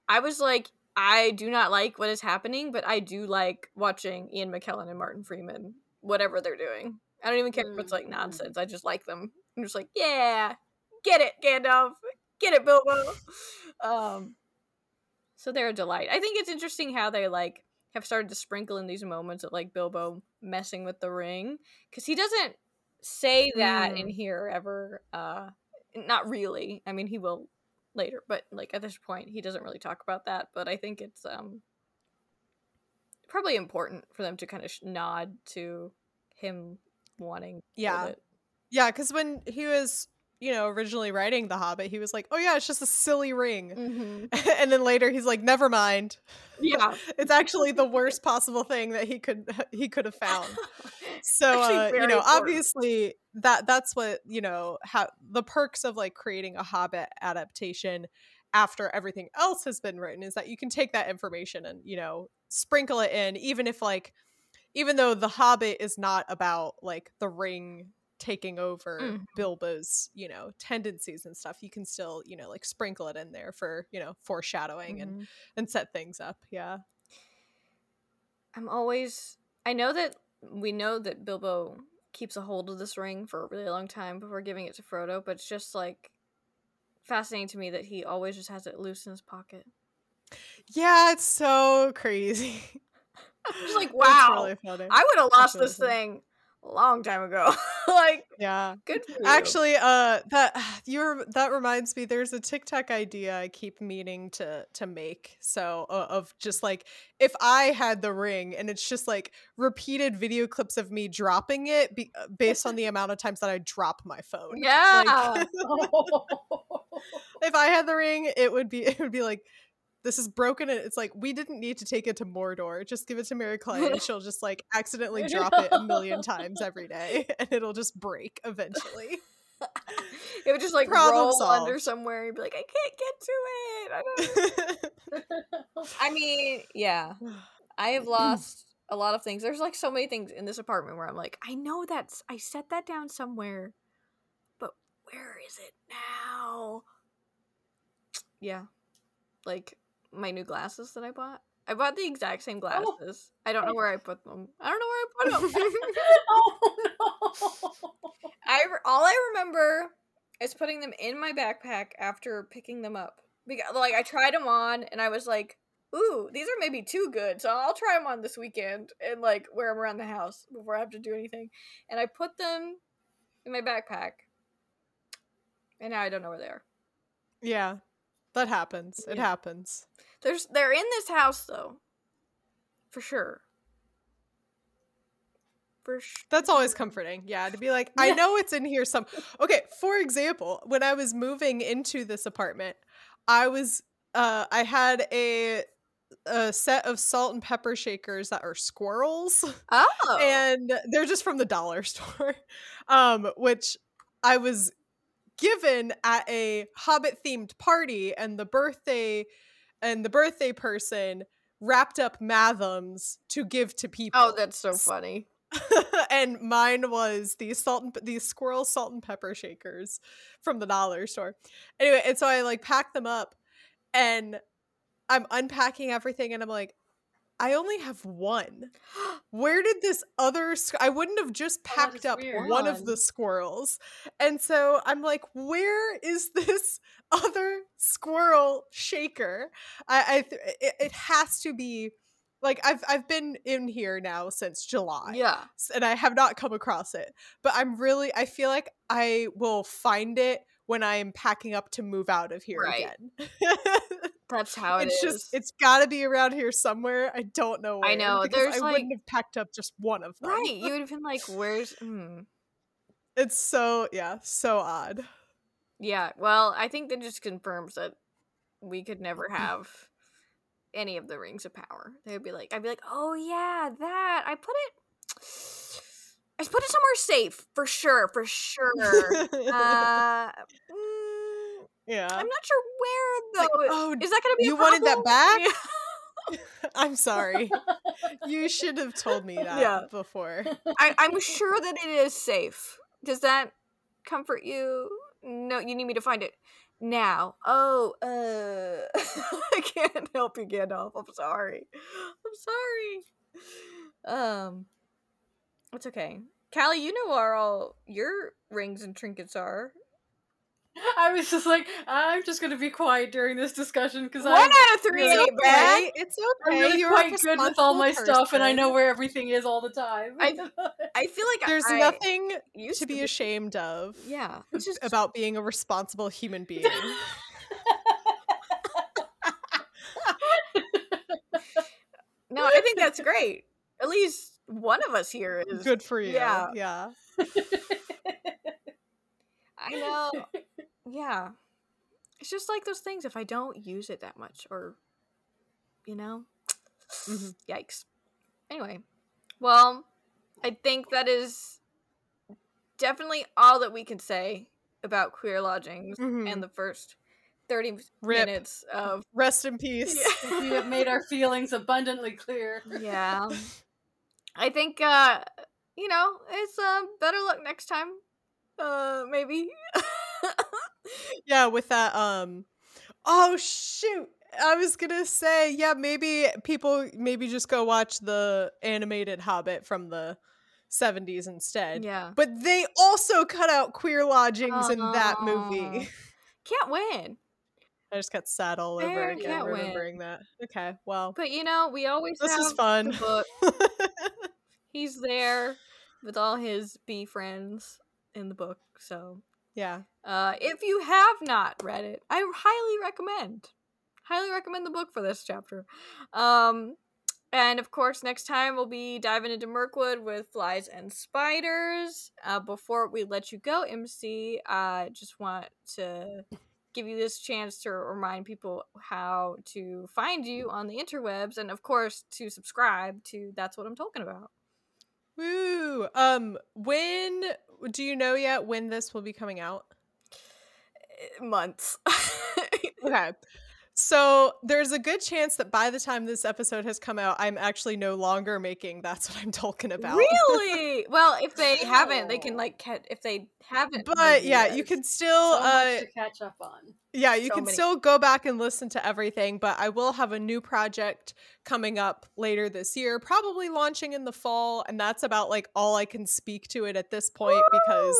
i was like i do not like what is happening but i do like watching ian mckellen and martin freeman whatever they're doing. I don't even care if it's like mm. nonsense. I just like them. I'm just like yeah get it gandalf. Get it bilbo. Um so they're a delight. I think it's interesting how they like have started to sprinkle in these moments of like Bilbo messing with the ring because he doesn't say that in here ever. Uh, not really. I mean, he will later, but like at this point, he doesn't really talk about that. But I think it's um probably important for them to kind of sh- nod to him wanting. Yeah. Yeah, because when he was, you know, originally writing The Hobbit, he was like, "Oh yeah, it's just a silly ring," Mm-hmm. and then later he's like, "Never mind, Yeah. it's actually the worst possible thing that he could he could have found." So uh, you know, important. obviously that that's what you know how the perks of like creating a Hobbit adaptation after everything else has been written is that you can take that information and you know sprinkle it in, even if like even though the Hobbit is not about like the ring taking over Mhm. Bilbo's, you know, tendencies and stuff, you can still, you know, like sprinkle it in there for, you know, foreshadowing and Mhm. and set things up. Yeah. I'm always. I know that we know that Bilbo keeps a hold of this ring for a really long time before giving it to Frodo, but it's just like fascinating to me that he always just has it loose in his pocket. Yeah, it's so crazy. I'm Just like, wow, really. I would have lost really this funny. thing long time ago. like, yeah. good for you. Actually, uh, that you're that reminds me. There's a TikTok idea I keep meaning to to make. So uh, of just like if I had the ring, and it's just like repeated video clips of me dropping it, be, uh, based on the amount of times that I drop my phone. yeah. Like, if I had the ring, it would be it would be like. This is broken, and it's like we didn't need to take it to Mordor. Just give it to Mary Clay, and she'll just like accidentally drop it a million times every day, and it'll just break eventually. it would just like Problem roll under somewhere. You'd be like, I can't get to it. I don't. I mean, yeah. I have lost a lot of things. There's like so many things in this apartment where I'm like, I know that's I set that down somewhere, but where is it now? Yeah, like my new glasses that I bought. I bought the exact same oh, glasses. I don't know where I put them. I don't know where I put them. oh no! I re- all I remember is putting them in my backpack after picking them up. Because like I tried them on and I was like, "Ooh, these are maybe too good." So I'll try them on this weekend and like wear them around the house before I have to do anything. And I put them in my backpack. And now I don't know where they are. Yeah, that happens. It Yeah. happens. There's they're in this house though. For sure. For sure. That's always comforting. Yeah, to be like, I know it's in here some. Okay, for example, when I was moving into this apartment, I was uh I had a a set of salt and pepper shakers that are squirrels. Oh. and they're just from the dollar store um which i was given at a hobbit themed party and the birthday and the birthday person wrapped up mathoms to give to people oh, that's so funny. and mine was these salt and these squirrel salt and pepper shakers from the dollar store anyway and so i like packed them up and i'm unpacking everything and i'm like i only have one where did this other squ- i wouldn't have just Oh, packed is up weird. one of the squirrels and so i'm like where is this other squirrel shaker i i th- it, it has to be like i've i've been in here now since july yeah. and i have not come across it but i'm really i feel like i will find it when i'm packing up to move out of here Right. again That's how it it's is. just it's got to be around here somewhere. I don't know. Where, I know, there's, I like- wouldn't have packed up just one of them. right. You would have been like, "Where's?" Mm. It's so yeah, so odd. Yeah. Well, I think that just confirms that we could never have any of the rings of power. They would be like, I'd be like, "Oh yeah, that I put it." I put it somewhere safe for sure, for sure. uh, mm, yeah. I'm not sure where Like, though. oh, Is that gonna be? a you wanted that back? I'm sorry. You should have told me that Yeah. before. I, I'm sure that it is safe. Does that comfort you? No, you need me to find it now. Oh, uh, I can't help you, Gandalf. I'm sorry. I'm sorry. Um, it's okay. Callie, you know where all your rings and trinkets are. I was just like, I'm just gonna be quiet during this discussion because One I'm out of three really ain't bad. Okay, it's I'm okay. really You're quite good with all my responsible stuff, and I know where everything is all the time. I- I feel like There's I nothing used to be ashamed of Yeah, it's just about being a responsible human being. no. I think that's great. At least one of us here is Good for you. Yeah. Yeah. I know. Yeah. It's just like those things if I don't use it that much or you know. Mm-hmm. Yikes. Anyway, well, I think that is definitely all that we can say about queer lodgings mm-hmm. and the first 30 Rip. minutes of rest in peace. Yeah. we have made our feelings abundantly clear. Yeah. I think uh you know, it's uh better luck next time. Uh maybe. yeah, with that um oh shoot. I was gonna say, yeah, maybe people maybe just go watch the animated Hobbit from the 70s instead. Yeah. But they also cut out queer lodgings in that movie. Can't win. I just got sad all over again remembering win. that. Okay, well. But you know, we always this is fun. He's there with all his bee friends in the book, so yeah. Uh, if you have not read it, I highly recommend. Highly recommend the book for this chapter. Um, and of course, next time we'll be diving into Mirkwood with flies and spiders. Uh, before we let you go, MC, I just want to give you this chance to remind people how to find you on the interwebs and of course to subscribe to That's What I'm Tolkien About woo um when do you know yet when this will be coming out months okay so there's a good chance that by the time this episode has come out, I'm actually no longer making That's What I'm Tolkien About. Really? well, if they haven't, they can like catch if they haven't. But yeah, you can still so uh, catch up on. Yeah, you so can many. still go back and listen to everything, but I will have a new project coming up later this year, probably launching in the fall, and that's about like all I can speak to it at this point Woo! because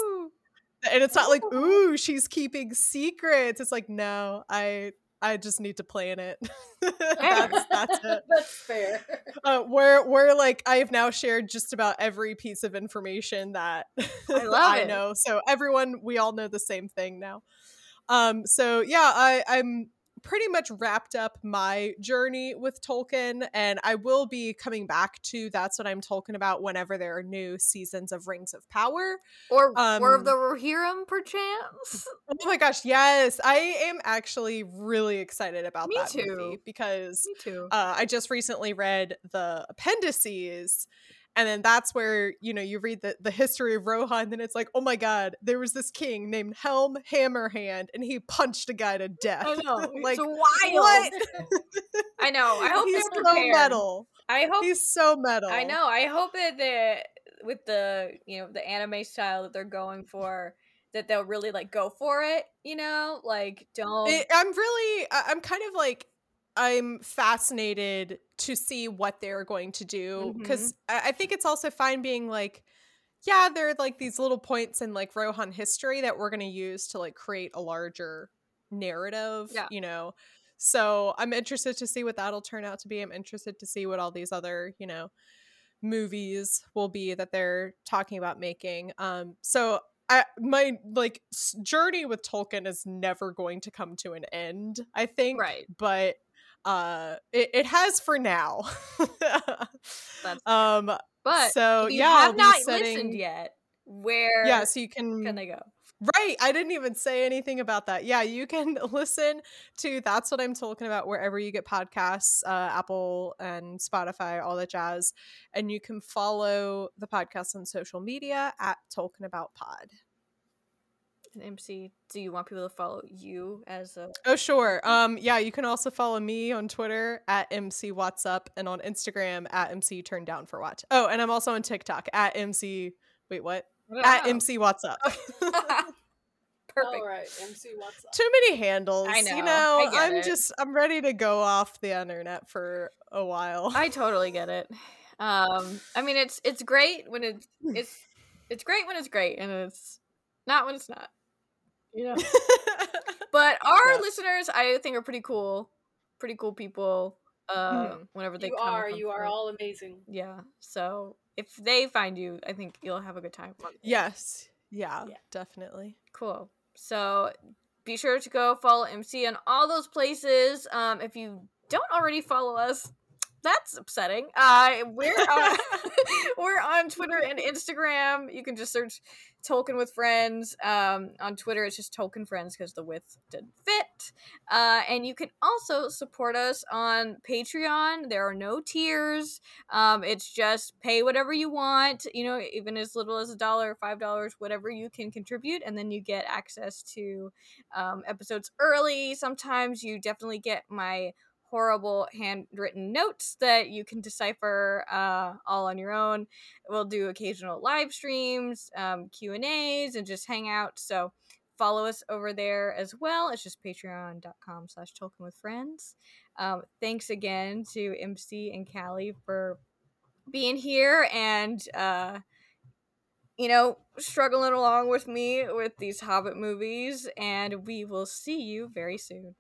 and it's not like ooh she's keeping secrets it's like no i I just need to plan it. that's, that's it. that's fair. Uh, where where like I have now shared just about every piece of information that I, I know. So everyone, we all know the same thing now. Um, so yeah, I, I'm pretty much wrapped up my journey with Tolkien, and I will be coming back to That's What I'm Tolkien About whenever there are new seasons of Rings of Power or um, or of the Rohirrim, perchance. Oh my gosh, yes! I am actually really excited about Me that too. movie because Me too. Uh, I just recently read the appendices and then that's where you know you read the, the history of rohan and then it's like oh my god there was this king named helm hammerhand and he punched a guy to death. i know like it's wild i know i hope he's so metal. I hope he's so metal. I know i hope that the with the you know the anime style that they're going for that they'll really like go for it you know? Like don't it, i'm really i'm kind of like I'm fascinated to see what they're going to do because mm-hmm. I think it's also fine being like, yeah, there are like these little points in like Rohan history that we're going to use to like create a larger narrative, yeah. you know. So I'm interested to see what that'll turn out to be. I'm interested to see what all these other, you know, movies will be that they're talking about making. Um, so I, my like journey with Tolkien is never going to come to an end, I think. Right. But uh it, it has for now. Um but so you yeah have not setting... listened yet. Where yeah so you can can they go? Right i didn't even say anything about that. Yeah you can listen to That's What I'm Tolkien About wherever you get podcasts uh apple and spotify all that jazz and you can follow the podcast on social media at Tolkien About Pod MC, do you want people to follow you as a Oh sure. Um yeah, you can also follow me on Twitter at MC Watt's Up and on Instagram at MC Turn Down for Watt. Oh, and I'm also on TikTok at MC wait, what? At MC Watt's Up. Perfect. All right, MC Watt's Up. Too many handles. I know. You know, I'm it. just I'm ready to go off the internet for a while. I totally get it. Um I mean it's it's great when it's it's it's great when it's great and it's not when it's not. You know. but our yeah. listeners, I think, are pretty cool. Pretty cool people. Um, mm. whenever they you are, you are all amazing. Yeah. So if they find you, I think you'll have a good time. Yes. Yeah, yeah. Definitely. Cool. So be sure to go follow MC on all those places. Um, if you don't already follow us, that's upsetting. Uh, we're on, we're on Twitter and Instagram. You can just search Tolkien with Friends. Um, on Twitter, it's just Tolkien Friends because the width didn't fit. Uh, and you can also support us on Patreon. There are no tiers. Um, it's just pay whatever you want. You know, even as little as a dollar, five dollars, whatever you can contribute, and then you get access to um, episodes early. Sometimes you definitely get my horrible handwritten notes that you can decipher uh, all on your own. We'll do occasional live streams, um, Q and A's, and just hang out. So follow us over there as well. It's just patreon.com slash Tolkien with friends. Um, thanks again to MC and Callie for being here and uh, you know, struggling along with me with these Hobbit movies, and we will see you very soon.